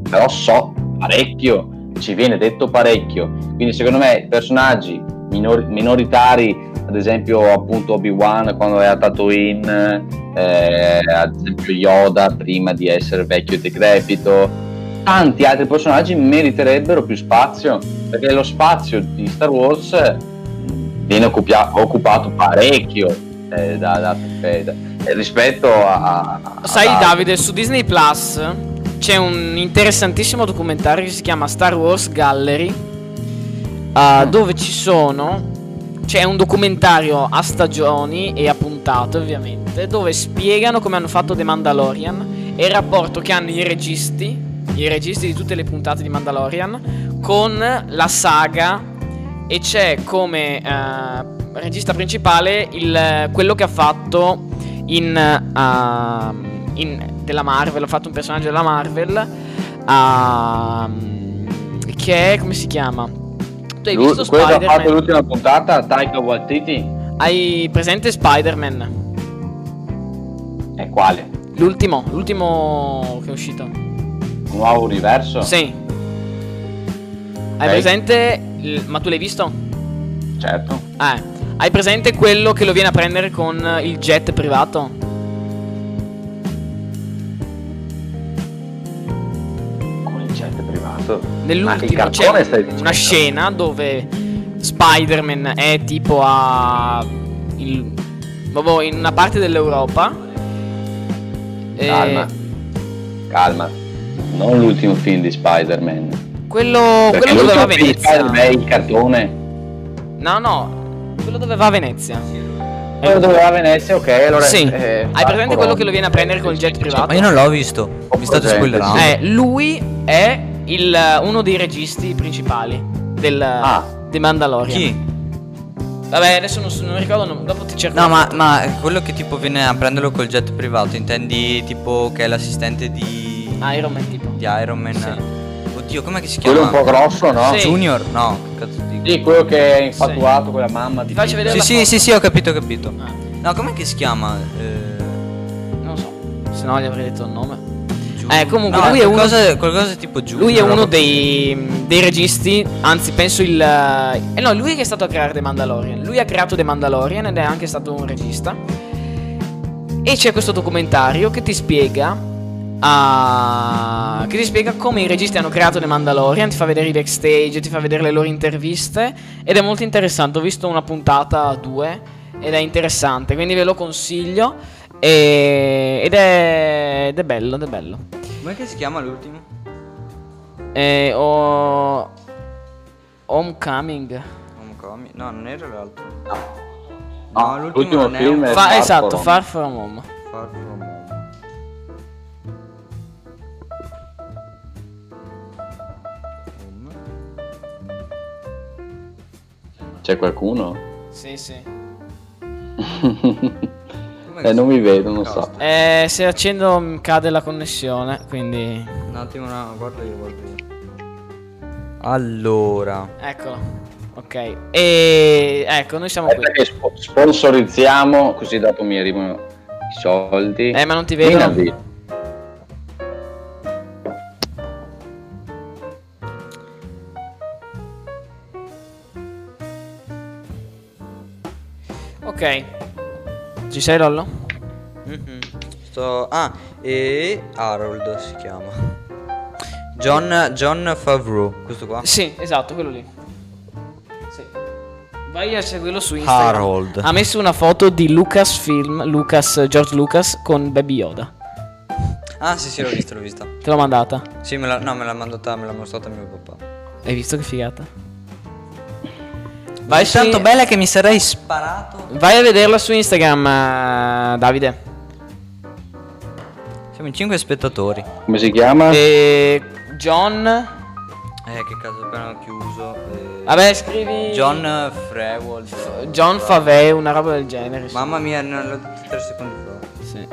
[SPEAKER 1] però so parecchio, ci viene detto parecchio. Quindi secondo me personaggi minor- minoritari ad esempio appunto Obi-Wan quando era Tatooine, eh, ad esempio Yoda prima di essere vecchio e decrepito. Tanti altri personaggi meriterebbero più spazio, perché lo spazio di Star Wars eh, viene occupia- occupato parecchio eh, da, da- da- rispetto a... a-
[SPEAKER 2] Sai
[SPEAKER 1] a-
[SPEAKER 2] Davide, su Disney Plus c'è un interessantissimo documentario che si chiama Star Wars Gallery, uh, dove ci sono... C'è un documentario a stagioni e a puntate ovviamente, dove spiegano come hanno fatto The Mandalorian e il rapporto che hanno i registi, i registi di tutte le puntate di Mandalorian, con la saga e c'è come eh, regista principale il, quello che ha fatto in, ehm, in- della Marvel, ha fatto un personaggio della Marvel ehm, che è come si chiama? Tu hai
[SPEAKER 1] Lu-
[SPEAKER 2] visto
[SPEAKER 1] quello che ha fatto
[SPEAKER 2] Spider-Man?
[SPEAKER 1] l'ultima puntata, Taika Waititi,
[SPEAKER 2] Hai presente Spider-Man?
[SPEAKER 1] è quale?
[SPEAKER 2] L'ultimo, l'ultimo che è uscito.
[SPEAKER 1] Nuovo universo?
[SPEAKER 2] Sì. Hai
[SPEAKER 1] Ok.
[SPEAKER 2] presente? il- ma tu l'hai visto?
[SPEAKER 1] Certo.
[SPEAKER 2] Eh. Hai presente quello che lo viene a prendere con il jet privato?
[SPEAKER 1] Con il jet privato.
[SPEAKER 2] Nell'ultimo c'è una scena dove Spider-Man è tipo a. il- in una parte dell'Europa. E
[SPEAKER 1] Calma. Non l'ultimo film di Spider-Man.
[SPEAKER 2] Quello,
[SPEAKER 1] Perché
[SPEAKER 2] quello dove va a
[SPEAKER 1] l'ultimo film di
[SPEAKER 2] Venezia.
[SPEAKER 1] Spider-Man è il cartone.
[SPEAKER 2] No, no. Quello dove va a Venezia.
[SPEAKER 1] Quello dove va a Venezia, ok, allora...
[SPEAKER 2] Sì.
[SPEAKER 1] eh,
[SPEAKER 2] Hai presente quello che lo viene a prendere col jet privato?
[SPEAKER 3] Ma io non l'ho visto. Mi state spoilerando.
[SPEAKER 2] Eh, lui è il, uno dei registi principali del,
[SPEAKER 1] Ah.
[SPEAKER 2] di Mandalorian.
[SPEAKER 3] Chi?
[SPEAKER 2] Vabbè, adesso non, non ricordo, non- dopo ti cerco.
[SPEAKER 3] No, ma, ma quello che tipo viene a prenderlo col jet privato, intendi tipo che è l'assistente di,
[SPEAKER 2] Iron Man tipo.
[SPEAKER 3] di Iron Man?
[SPEAKER 2] Sì.
[SPEAKER 3] Oddio, com'è che si
[SPEAKER 1] Quello
[SPEAKER 3] chiama?
[SPEAKER 1] un po' grosso, no?
[SPEAKER 2] Sì.
[SPEAKER 3] Junior? No, che cazzo dico?
[SPEAKER 1] Sì, quello che è infatuato con la mamma
[SPEAKER 2] Ti
[SPEAKER 1] di
[SPEAKER 2] faccio vedere
[SPEAKER 3] Sì,
[SPEAKER 2] la
[SPEAKER 3] sì,
[SPEAKER 2] foto.
[SPEAKER 3] sì, sì, ho capito, ho capito.
[SPEAKER 2] Ah,
[SPEAKER 3] No, com'è che si chiama? Eh,
[SPEAKER 2] non so, se no gli avrei detto il nome. Eh, comunque,
[SPEAKER 3] no,
[SPEAKER 2] lui è uno-
[SPEAKER 3] qualcosa, qualcosa tipo Junior.
[SPEAKER 2] Lui è uno dei, dei registi, anzi penso il... Eh no, lui che è stato a creare The Mandalorian. Lui ha creato The Mandalorian ed è anche stato un regista. E c'è questo documentario che ti spiega... ah, che ti spiega come i registi hanno creato The Mandalorian, ti fa vedere i backstage, ti fa vedere le loro interviste ed è molto interessante. Ho visto una puntata, due, ed è interessante, quindi ve lo consiglio. E- ed, è, ed è bello, ed è bello.
[SPEAKER 3] Com'è che si chiama l'ultimo?
[SPEAKER 2] Eh, ho... Homecoming.
[SPEAKER 3] Homecoming? No, non era l'altro.
[SPEAKER 1] No,
[SPEAKER 3] l'ultimo
[SPEAKER 1] l'ultimo
[SPEAKER 3] non è
[SPEAKER 1] film è
[SPEAKER 2] Fa-
[SPEAKER 1] Far
[SPEAKER 2] esatto,
[SPEAKER 1] From
[SPEAKER 2] Far From Home.
[SPEAKER 3] Far From. Home.
[SPEAKER 1] C'è qualcuno?
[SPEAKER 2] Sì, sì. [LAUGHS]
[SPEAKER 1] Eh, non mi vedo, non so.
[SPEAKER 2] Eh, se accendo mm, cade la connessione, quindi...
[SPEAKER 3] Un attimo, no, guarda io, guarda io. Allora.
[SPEAKER 2] Eccolo. Ok. E... Ecco, noi siamo qui.
[SPEAKER 1] Aspetta che spo- sponsorizziamo, così dopo mi arrivano i soldi.
[SPEAKER 2] Eh, ma non ti vedo. Ok. Ci sei, Lollo?
[SPEAKER 3] Mhm. Sto. Ah, e Harold si chiama. John, John Favreau, questo qua.
[SPEAKER 2] Sì, esatto, quello lì. Sì. Vai a seguirlo su Instagram.
[SPEAKER 3] Harold.
[SPEAKER 2] Ha messo una foto di Lucasfilm, Lucas, George Lucas con Baby Yoda.
[SPEAKER 3] Ah, sì, sì, l'ho vista, l'ho vista.
[SPEAKER 2] Te l'ho mandata.
[SPEAKER 3] Sì, me l'ha, no, me l'ha mandata, me l'ha mostrata mio papà.
[SPEAKER 2] Hai visto che figata? Vai, su-
[SPEAKER 3] tanto bella che mi sarei sparato.
[SPEAKER 2] vai a vederla su Instagram, eh, Davide.
[SPEAKER 3] Siamo in 5 spettatori.
[SPEAKER 1] Come si chiama?
[SPEAKER 2] E John.
[SPEAKER 3] Eh, che caso appena chiuso. eh.
[SPEAKER 2] Vabbè, scrivi.
[SPEAKER 3] John Frewald.
[SPEAKER 2] John Favre, una roba del genere.
[SPEAKER 3] Mamma mia, non l'ho detto 3 secondi fa.
[SPEAKER 2] Sì.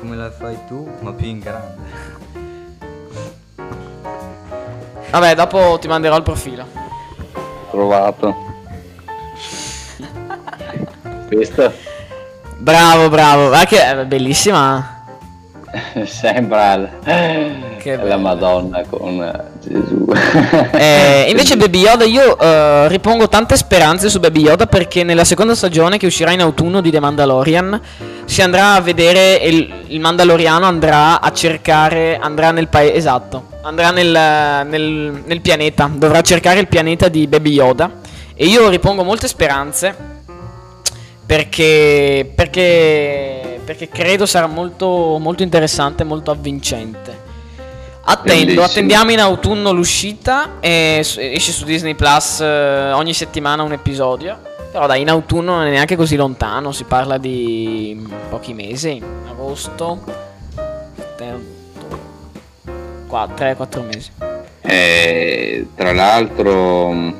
[SPEAKER 3] Come la fai tu, ma più in grande.
[SPEAKER 2] Vabbè, dopo ti manderò il profilo.
[SPEAKER 1] Trovato. Questa?
[SPEAKER 2] Bravo, bravo. Va che è bellissima. [LAUGHS]
[SPEAKER 1] Sembra la
[SPEAKER 2] bello.
[SPEAKER 1] Madonna con eh, Gesù.
[SPEAKER 2] Eh, invece [LAUGHS] Baby Yoda io eh, ripongo tante speranze su Baby Yoda perché nella seconda stagione che uscirà in autunno di The Mandalorian si andrà a vedere il, il Mandaloriano andrà a cercare andrà nel paese esatto andrà nel, nel- nel pianeta dovrà cercare il pianeta di Baby Yoda e io ripongo molte speranze perché perché perché credo sarà molto molto interessante molto avvincente Attendo,
[SPEAKER 1] Bellissimo.
[SPEAKER 2] attendiamo in autunno l'uscita e esce su Disney Plus eh, ogni settimana un episodio. Però dai, in autunno non è neanche così lontano, si parla di pochi mesi, agosto, 3-4 mesi.
[SPEAKER 1] Eh, tra l'altro,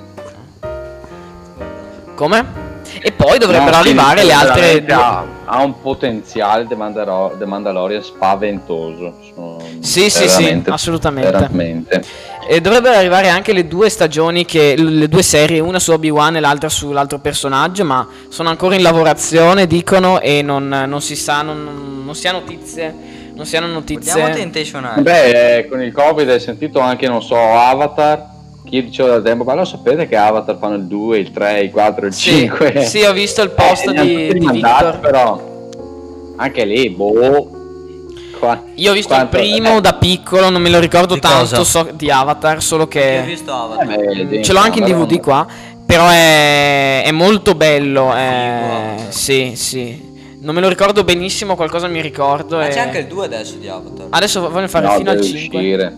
[SPEAKER 2] Come? E poi dovrebbero
[SPEAKER 1] no,
[SPEAKER 2] arrivare le altre due-
[SPEAKER 1] Ha, ha un potenziale The, Mandaro- The Mandalorian spaventoso. Sono
[SPEAKER 2] Sì, sì, sì, assolutamente.
[SPEAKER 1] Veramente.
[SPEAKER 2] E dovrebbero arrivare anche le due stagioni, che, le due serie, una su Obi-Wan e l'altra sull'altro personaggio, ma sono ancora in lavorazione, dicono, e non, non si sa, non, non si ha notizie, non si hanno notizie.
[SPEAKER 1] Beh, eh, con il Covid hai sentito anche, non so, Avatar. Che io dicevo da tempo, ma lo sapete che Avatar fanno il 2, il 3, il 4, il
[SPEAKER 2] Sì,
[SPEAKER 1] 5?
[SPEAKER 2] sì, ho visto il post
[SPEAKER 1] Eh,
[SPEAKER 2] di, di Victor.
[SPEAKER 1] però anche lì, boh. Qua-
[SPEAKER 2] Io ho visto
[SPEAKER 1] quanto-
[SPEAKER 2] il primo
[SPEAKER 1] eh,
[SPEAKER 2] da piccolo, non me lo ricordo
[SPEAKER 3] Di
[SPEAKER 2] tanto, so, di Avatar, solo
[SPEAKER 3] Io ho
[SPEAKER 2] che...
[SPEAKER 3] visto
[SPEAKER 1] eh,
[SPEAKER 3] Avatar.
[SPEAKER 1] beh, di-
[SPEAKER 2] Ce l'ho anche in. DVD qua, però è, è molto bello. è- sì, sì. Non me lo ricordo benissimo, qualcosa mi ricordo.
[SPEAKER 3] Ma
[SPEAKER 2] e-
[SPEAKER 3] c'è anche il 2 adesso di Avatar.
[SPEAKER 2] Adesso voglio fare
[SPEAKER 1] No,
[SPEAKER 2] fino al
[SPEAKER 1] deve
[SPEAKER 2] 5.
[SPEAKER 1] uscire.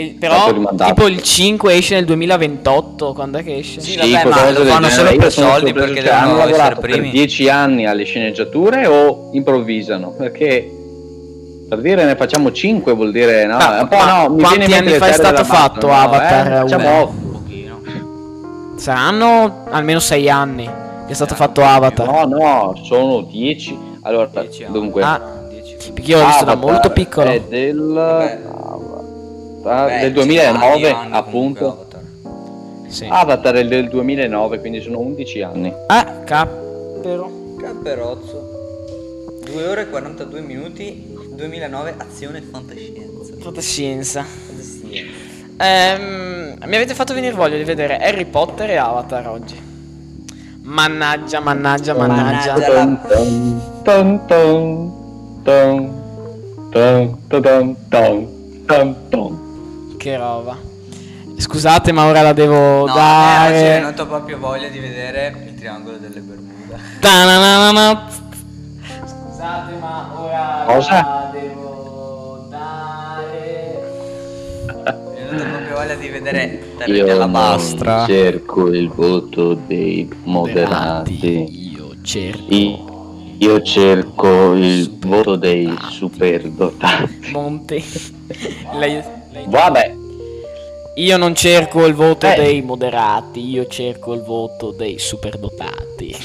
[SPEAKER 2] E- però tipo il 5 esce nel 2028, quando è che esce?
[SPEAKER 3] Sì,
[SPEAKER 1] Sì,
[SPEAKER 3] vabbè, ma lo fanno solo per soldi perché
[SPEAKER 1] cioè, hanno
[SPEAKER 3] devono essere
[SPEAKER 1] lavorato per
[SPEAKER 3] primi.
[SPEAKER 1] 10 anni alle sceneggiature o improvvisano? Perché per dire ne facciamo 5 vuol dire no,
[SPEAKER 2] Ma-
[SPEAKER 1] un po' no, mi
[SPEAKER 2] quanti anni fa è stato fatto
[SPEAKER 1] Mano, no,
[SPEAKER 2] Avatar
[SPEAKER 1] eh, facciamo.
[SPEAKER 2] Saranno almeno 6 anni che è stato fatto Avatar.
[SPEAKER 1] No, no, sono 10. Allora,
[SPEAKER 3] 10 anni.
[SPEAKER 1] dunque,
[SPEAKER 2] Ah,
[SPEAKER 3] 10.
[SPEAKER 2] perché io l'ho visto da molto piccolo.
[SPEAKER 1] È del,
[SPEAKER 3] Beh,
[SPEAKER 1] del
[SPEAKER 3] ci
[SPEAKER 1] 2009,
[SPEAKER 3] sono anni
[SPEAKER 1] appunto.
[SPEAKER 3] comunque Avatar.
[SPEAKER 2] Sì.
[SPEAKER 1] Avatar è del 2009, quindi sono 11 anni.
[SPEAKER 2] Ah, cappero.
[SPEAKER 3] Capperozzo. 2 ore e 42 minuti. 2009 azione e fantascienza.
[SPEAKER 2] Fantascienza.
[SPEAKER 3] Fantascienza.
[SPEAKER 2] Ehm, mi avete fatto venire voglia di vedere Harry Potter e Avatar oggi. Mannaggia, mannaggia, mannaggia.
[SPEAKER 3] Mannaggia.
[SPEAKER 2] Che roba. Scusate, ma ora la devo
[SPEAKER 3] No, eh, oggi è
[SPEAKER 2] dare.
[SPEAKER 3] venuto proprio voglia di vedere il triangolo delle Bermuda.
[SPEAKER 2] Ta-na-na-na-na. Scusate, ma ora
[SPEAKER 1] Cosa?
[SPEAKER 2] la devo dare.
[SPEAKER 3] È venuto proprio voglia di vedere
[SPEAKER 1] Io non
[SPEAKER 3] bastra.
[SPEAKER 1] cerco il voto dei moderati.
[SPEAKER 2] Io cerco.
[SPEAKER 1] I- Io cerco il voto dei superdotati.
[SPEAKER 2] Monte.
[SPEAKER 1] Vabbè,
[SPEAKER 2] Io non cerco il voto
[SPEAKER 1] Eh.
[SPEAKER 2] dei moderati, io cerco il voto dei superdotati.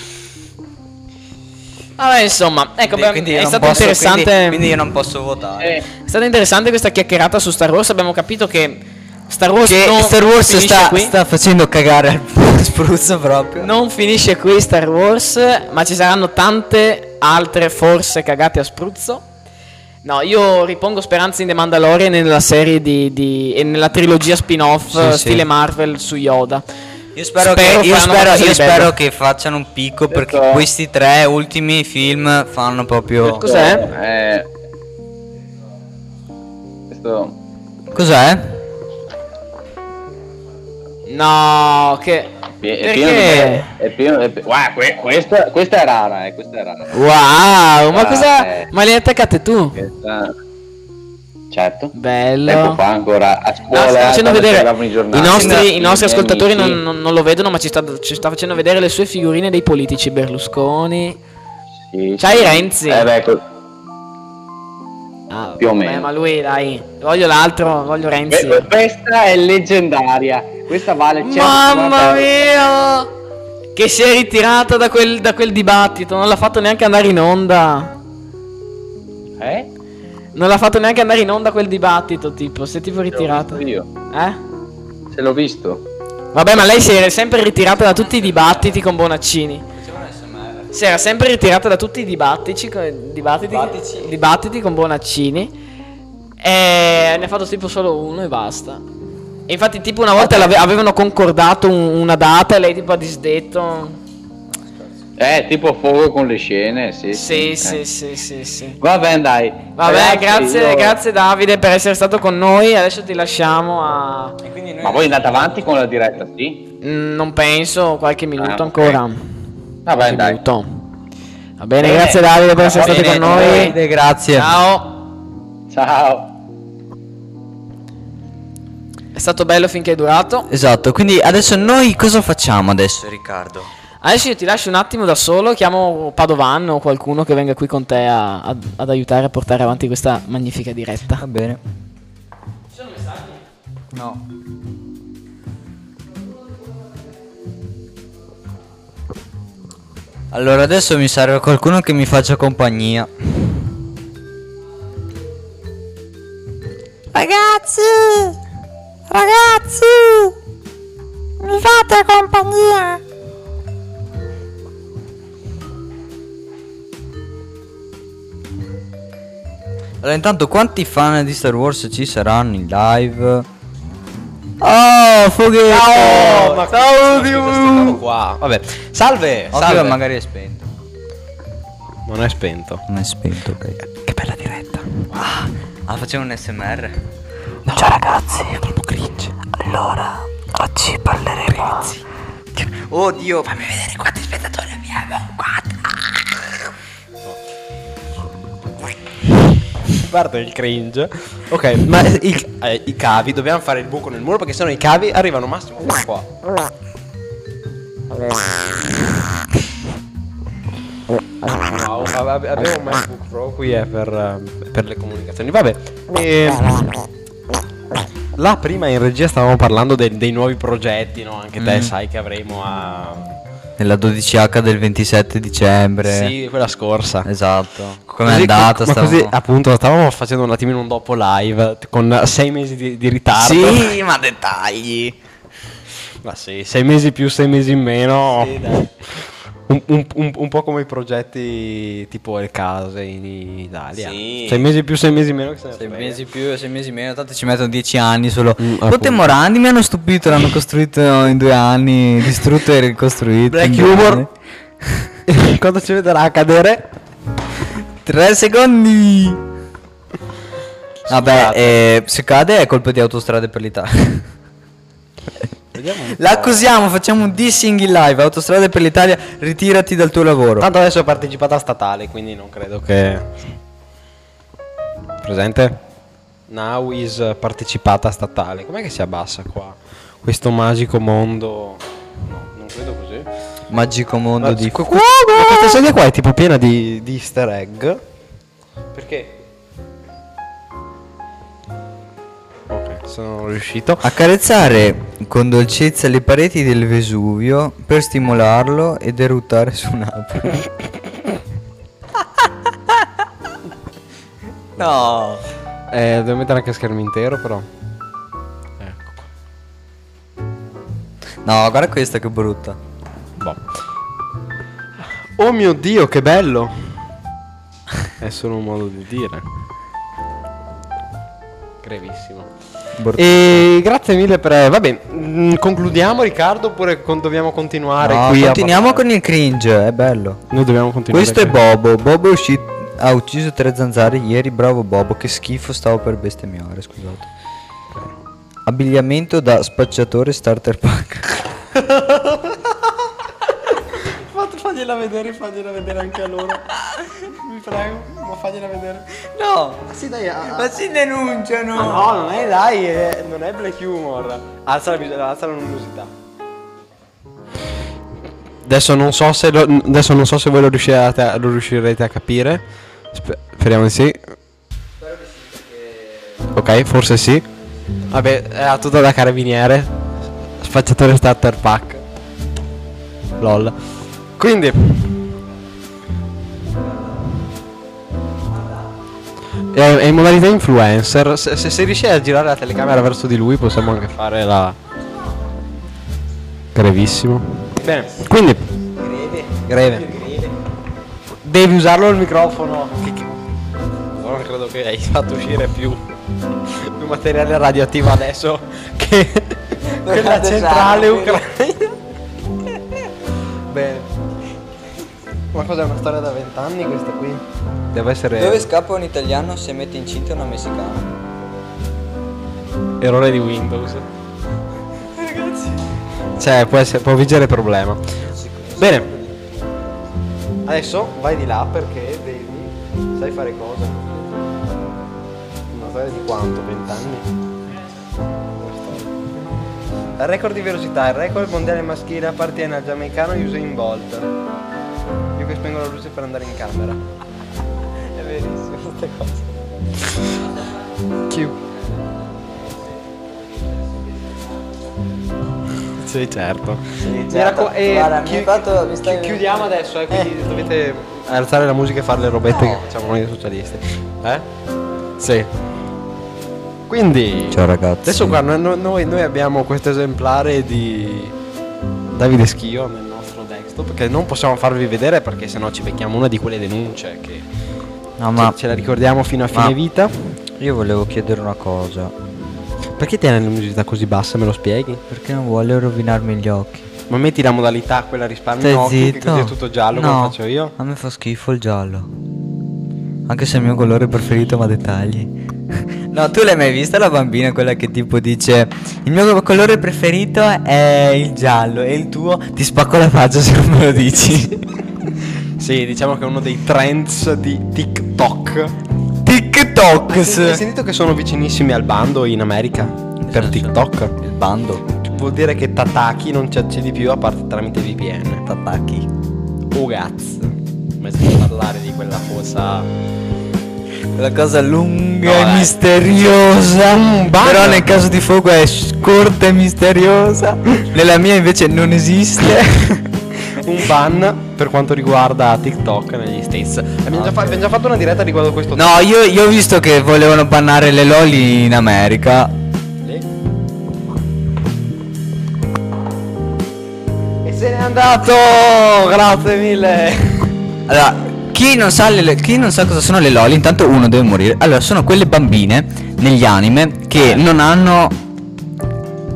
[SPEAKER 2] Vabbè, insomma, ecco, beh,
[SPEAKER 3] Quindi io
[SPEAKER 2] è stato
[SPEAKER 3] posso-
[SPEAKER 2] interessante.
[SPEAKER 3] Quindi, quindi io non posso votare.
[SPEAKER 1] eh,
[SPEAKER 2] È stata interessante questa chiacchierata su Star Wars. Abbiamo capito che Star Wars,
[SPEAKER 3] Che
[SPEAKER 2] non
[SPEAKER 3] Star Wars sta,
[SPEAKER 2] qui.
[SPEAKER 3] sta facendo cagare al [LAUGHS] spruzzo proprio.
[SPEAKER 2] Non finisce qui Star Wars, ma ci saranno tante altre forse cagate a spruzzo. No, io ripongo speranze in The Mandalorian e nella serie di, di- e nella trilogia spin-off
[SPEAKER 3] Sì,
[SPEAKER 2] eh,
[SPEAKER 3] sì.
[SPEAKER 2] stile Marvel su Yoda.
[SPEAKER 3] Io spero,
[SPEAKER 2] Spero
[SPEAKER 3] che, io spero, io spero che facciano un picco perché
[SPEAKER 1] Detto-
[SPEAKER 3] questi tre ultimi film fanno proprio.
[SPEAKER 2] Cos'è?
[SPEAKER 1] eh, questo
[SPEAKER 3] Cos'è?
[SPEAKER 2] No, che...
[SPEAKER 1] Pie- È pieno di è pieno, è pi- Guarda, que- questa, questa è rara, eh, questa è rara.
[SPEAKER 2] Wow, ma
[SPEAKER 1] Ah,
[SPEAKER 2] cosa...
[SPEAKER 1] eh.
[SPEAKER 2] Ma le hai attaccate tu?
[SPEAKER 1] Questa... Certo.
[SPEAKER 2] Bello.
[SPEAKER 1] Tempo fa ancora a scuola.
[SPEAKER 2] sta facendo vedere
[SPEAKER 1] c'eravamo i
[SPEAKER 2] nostri, i nostri ascoltatori non, non- non lo vedono, ma ci sta, ci sta facendo vedere le sue figurine dei politici Berlusconi.
[SPEAKER 1] Sì,
[SPEAKER 2] C'hai
[SPEAKER 1] sì.
[SPEAKER 2] Renzi?
[SPEAKER 1] Eh beh,
[SPEAKER 2] Ah,
[SPEAKER 1] Più o meno.
[SPEAKER 2] ma lui, dai, voglio l'altro, voglio Renzi.
[SPEAKER 1] que- questa è leggendaria. Questa vale 150
[SPEAKER 2] Mamma
[SPEAKER 1] euro.
[SPEAKER 2] mia! Che si è ritirata da quel, da quel dibattito, non l'ha fatto neanche andare in onda.
[SPEAKER 1] Eh?
[SPEAKER 2] Non l'ha fatto neanche andare in onda quel dibattito, tipo, si è tipo ritirata.
[SPEAKER 1] Io.
[SPEAKER 2] Eh?
[SPEAKER 1] Se l'ho visto.
[SPEAKER 2] Vabbè, ma lei si è sempre ritirata da tutti i dibattiti con Bonaccini. si era sempre ritirata da tutti i dibattiti, dibattiti, dibattiti con Bonaccini. E ne ha fatto tipo solo uno e basta. E infatti, tipo, una volta avevano concordato un- una data e lei tipo ha disdetto.
[SPEAKER 1] Eh, tipo fuoco con le scene, sì.
[SPEAKER 2] Sì,
[SPEAKER 1] Eh.
[SPEAKER 2] sì, sì, sì, sì.
[SPEAKER 1] Va bene, dai.
[SPEAKER 2] Vabbè,
[SPEAKER 1] Ragazzi,
[SPEAKER 2] grazie,
[SPEAKER 1] io-
[SPEAKER 2] grazie Davide per essere stato con noi. Adesso ti lasciamo a.
[SPEAKER 1] Ma voi andate avanti con la diretta, sì?
[SPEAKER 2] Mm, non penso, qualche minuto
[SPEAKER 1] Ah, ok.
[SPEAKER 2] ancora.
[SPEAKER 1] Va bene, dai.
[SPEAKER 2] Minuto. Va bene,
[SPEAKER 1] Bene.
[SPEAKER 2] grazie Davide per
[SPEAKER 1] Va
[SPEAKER 2] essere
[SPEAKER 1] bene,
[SPEAKER 2] con noi.
[SPEAKER 3] Davide, grazie.
[SPEAKER 2] Ciao.
[SPEAKER 1] Ciao.
[SPEAKER 2] È stato bello finché è durato.
[SPEAKER 3] Esatto, quindi adesso noi cosa facciamo adesso, Riccardo?
[SPEAKER 2] Adesso io ti lascio un attimo da solo, chiamo Padovan o qualcuno che venga qui con te a- ad, ad aiutare a portare avanti questa magnifica diretta.
[SPEAKER 3] Va bene. No. Allora adesso mi serve qualcuno che mi faccia compagnia.
[SPEAKER 4] Ragazzi! Ragazzi! Mi fate compagnia?
[SPEAKER 3] Allora intanto quanti fan di Star Wars ci saranno in live? Oh, Foghetto!
[SPEAKER 5] Ciao, ma ciao di qua. Vabbè, salve,
[SPEAKER 3] Occhio,
[SPEAKER 5] salve.
[SPEAKER 3] magari è spento.
[SPEAKER 5] Non è spento.
[SPEAKER 3] Non è spento, ok.
[SPEAKER 5] Che bella diretta.
[SPEAKER 3] Ah, facciamo un SMR?
[SPEAKER 4] Ciao ragazzi! È troppo cringe. Allora, oggi parleremo...
[SPEAKER 3] Oh Dio, fammi vedere quanti spettatori abbiamo. Guarda.
[SPEAKER 5] Guarda il cringe. Ok, ma il- eh, i cavi, dobbiamo fare il buco nel muro perché sennò i cavi arrivano massimo qua. Wow, ab- abbiamo un MacBook Pro qui è per, eh, per le comunicazioni. Vabbè. ehm, là prima in regia stavamo parlando dei, dei nuovi progetti, no? Anche te sai che avremo a...
[SPEAKER 3] Nella 12H del 27 dicembre.
[SPEAKER 5] Sì, quella scorsa.
[SPEAKER 3] Esatto. Come è andata?
[SPEAKER 5] Ma
[SPEAKER 3] stavamo-
[SPEAKER 5] così appunto stavamo facendo un attimino un dopo live con sei mesi di, di ritardo.
[SPEAKER 3] Sì, ma dettagli.
[SPEAKER 5] Ma sì, sei mesi più, sei mesi in meno. Un, un- un- un po' come i progetti tipo le case in Italia.
[SPEAKER 3] Sì.
[SPEAKER 5] Sei mesi più, sei mesi meno che se
[SPEAKER 3] Sei
[SPEAKER 5] frega.
[SPEAKER 3] mesi più, sei mesi meno, tanto ci mettono 10 anni solo.
[SPEAKER 5] Mm,
[SPEAKER 3] Ponte. Morandi mi hanno stupito, l'hanno costruito in due anni, distrutto e ricostruito.
[SPEAKER 5] Black humor. Quando [LAUGHS] ci vedrà cadere?
[SPEAKER 3] Tre secondi. Vabbè, eh, se cade è colpa di autostrade per l'Italia. [LAUGHS] L'accusiamo, facciamo un dissing in live. Autostrade per l'Italia, ritirati dal tuo lavoro.
[SPEAKER 5] Tanto adesso è partecipata statale, quindi non credo che. Presente? Now is partecipata statale. Com'è che si abbassa qua? Questo magico mondo. No, non credo così.
[SPEAKER 3] Magico mondo
[SPEAKER 5] Ma
[SPEAKER 3] di
[SPEAKER 5] ma questa sedia qua è tipo piena di, di easter egg. Perché? Sono riuscito.
[SPEAKER 3] Accarezzare con dolcezza le pareti del Vesuvio per stimolarlo ed eruttare su Napoli. [LAUGHS] no.
[SPEAKER 5] Eh, devo mettere anche schermo intero, però. Ecco qua.
[SPEAKER 3] No, guarda questa che brutta.
[SPEAKER 5] Boh. Oh mio dio, che bello! [LAUGHS] È solo un modo di dire. Grevissimo. E grazie mille per. Vabbè, mm, concludiamo Riccardo oppure con- dobbiamo continuare
[SPEAKER 3] No,
[SPEAKER 5] qui a
[SPEAKER 3] continuiamo
[SPEAKER 5] parlare?
[SPEAKER 3] con il cringe, è bello.
[SPEAKER 5] Noi dobbiamo continuare.
[SPEAKER 3] Questo è
[SPEAKER 5] qui.
[SPEAKER 3] Bobo. Bobo è uscito. Ha ucciso tre zanzare ieri. Bravo Bobo. Che schifo, stavo per bestemmiare. Scusate. Abbigliamento da spacciatore starter pack. [LAUGHS]
[SPEAKER 5] Fagliela vedere, fagliela vedere anche a loro. Vi prego, ma fagliela vedere.
[SPEAKER 3] No,
[SPEAKER 5] Sì, dai, ah,
[SPEAKER 3] ma si denunciano.
[SPEAKER 5] no, non è dai, è- non è black humor. Alza la, alza la luminosità. Adesso non so se lo- adesso non so se voi lo riuscirete a, lo riuscirete a capire. Spe- speriamo di sì. Ok, forse sì. Vabbè, è tutto da carabiniere. Spacciatore starter pack. LOL. Quindi è, in modalità influencer. Se, se, se riesci a girare la telecamera verso di lui, possiamo anche fare la. Grevissimo. Bene, quindi.
[SPEAKER 3] Greve.
[SPEAKER 5] devi usarlo il microfono. Non credo che hai fatto uscire più, più materiale radioattivo adesso che quella centrale ucraina. Ma cos'è una storia da vent'anni questa qui? Deve essere
[SPEAKER 3] Dove scappa un italiano se mette incinta una messicana?
[SPEAKER 5] errore di Windows. [LAUGHS] Cioè, può, essere, può vincere problema. Bene. Adesso vai di là perché devi. Sai fare cosa? Una storia di quanto? 20 anni? Il record di velocità, il record mondiale maschile appartiene al giamaicano Usain Bolt. Che spengo la luce per andare in camera. [LAUGHS] È verissimo queste cose. Chiù. Sì, certo. Mi eh,
[SPEAKER 3] Guarda, mi
[SPEAKER 5] chi-
[SPEAKER 3] hai fatto- mi stai-
[SPEAKER 5] chi- chiudiamo adesso, eh, quindi dovete alzare la musica e fare le robette che facciamo noi socialisti. Eh? Sì. Quindi
[SPEAKER 3] Ciao ragazzi.
[SPEAKER 5] Adesso qua no- no- noi, noi abbiamo questo esemplare di Davide Schio nel desktop che non possiamo farvi vedere perché sennò ci becchiamo una di quelle denunce che
[SPEAKER 3] No, ma
[SPEAKER 5] ce, ce la ricordiamo fino a fine vita.
[SPEAKER 3] io volevo chiedere una cosa.
[SPEAKER 5] Perché tieni la musicità così bassa, me lo spieghi?
[SPEAKER 3] Perché non vuole rovinarmi gli occhi?
[SPEAKER 5] Ma metti la modalità quella risparmio
[SPEAKER 3] Stai
[SPEAKER 5] occhi che
[SPEAKER 3] zitto.
[SPEAKER 5] così è tutto giallo
[SPEAKER 3] no,
[SPEAKER 5] come faccio io.
[SPEAKER 3] A me fa schifo il giallo. Anche se è il mio colore preferito, ma dettagli. No, tu l'hai mai vista la bambina, quella che tipo dice Il mio colore preferito è il giallo e il tuo ti spacco la faccia se non me lo dici. [LAUGHS]
[SPEAKER 5] Sì, diciamo che è uno dei trends di TikTok.
[SPEAKER 3] TikTok!
[SPEAKER 5] Hai sentito che sono vicinissimi al bando in America? Per
[SPEAKER 3] senso?
[SPEAKER 5] TikTok?
[SPEAKER 3] Il bando.
[SPEAKER 5] Vuol dire che Tataki non ci accedi più a parte tramite VPN.
[SPEAKER 3] Tataki.
[SPEAKER 5] Oh cazzo. Ma senti parlare di quella cosa.
[SPEAKER 3] Quella cosa lunga
[SPEAKER 5] No,
[SPEAKER 3] e
[SPEAKER 5] dai.
[SPEAKER 3] misteriosa. Però nel caso di fuoco è corta e misteriosa. Nella mia invece non esiste. [LAUGHS]
[SPEAKER 5] Un ban per quanto riguarda TikTok negli States. Abbiamo, già, fa- abbiamo già fatto una diretta riguardo questo
[SPEAKER 3] No, io, io ho visto che volevano bannare le loli in America.
[SPEAKER 5] Lì. E se n'è andato! Grazie mille!
[SPEAKER 3] Allora, chi non, sa le- chi non sa cosa sono le loli, intanto uno deve morire. Allora, sono quelle bambine negli anime che
[SPEAKER 5] Eh.
[SPEAKER 3] non hanno.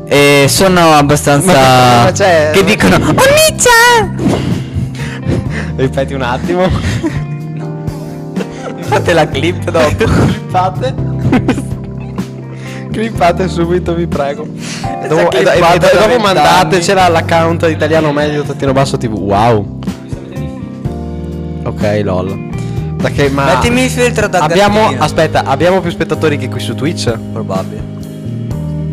[SPEAKER 3] E sono abbastanza.
[SPEAKER 5] Ma- ma c'è-
[SPEAKER 3] che dicono. Oniccia!
[SPEAKER 5] Ripeti un attimo. [LAUGHS]
[SPEAKER 3] Fate la clip dopo.
[SPEAKER 5] Clippate. Clippate subito, vi prego. Dopo, e, e- e- dopo mandatecela all'account italiano medio tattino basso tv. Wow. Ok, lol. Da che ma
[SPEAKER 3] Mettimi il filtro da
[SPEAKER 5] abbiamo
[SPEAKER 3] gattino.
[SPEAKER 5] aspetta, abbiamo più spettatori che qui su Twitch?
[SPEAKER 3] Probabile.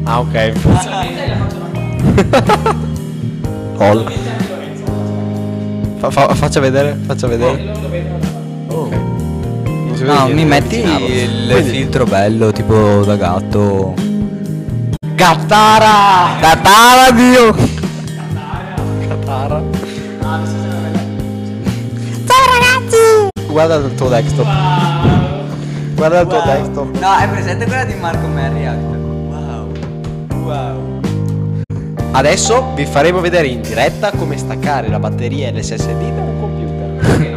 [SPEAKER 5] Ah, ok. [LAUGHS] lol. Fa- fa- faccia vedere, faccia vedere. Ok. Non si vede
[SPEAKER 3] No, mi metti
[SPEAKER 5] avvicinarlo.
[SPEAKER 3] il
[SPEAKER 5] Quindi-
[SPEAKER 3] filtro bello, tipo da gatto.
[SPEAKER 5] Gattara!
[SPEAKER 3] Catara, Dio!
[SPEAKER 5] Katara. Guarda il tuo desktop. Guarda il tuo desktop.
[SPEAKER 3] No, è presente quella di Marco Merriak. Wow. Wow.
[SPEAKER 5] Adesso vi faremo vedere in diretta come staccare la batteria LSSD da un computer.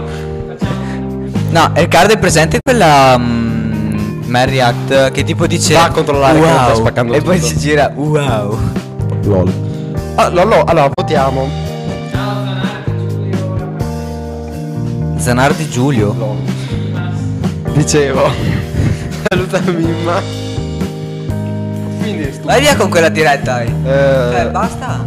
[SPEAKER 3] No, Riccardo è presente quella mm, Mary Act che tipo dice
[SPEAKER 5] Va a controllare che non
[SPEAKER 3] wow,
[SPEAKER 5] stai spaccando
[SPEAKER 3] E poi
[SPEAKER 5] tutto.
[SPEAKER 3] si gira wow.
[SPEAKER 5] LOL. Ah, Lollo, allora votiamo.
[SPEAKER 3] Zanardi Giulio.
[SPEAKER 5] Dicevo. [LAUGHS] Saluta Mimma. Quindi
[SPEAKER 3] Vai via con quella diretta. Eh,
[SPEAKER 5] eh,
[SPEAKER 3] basta.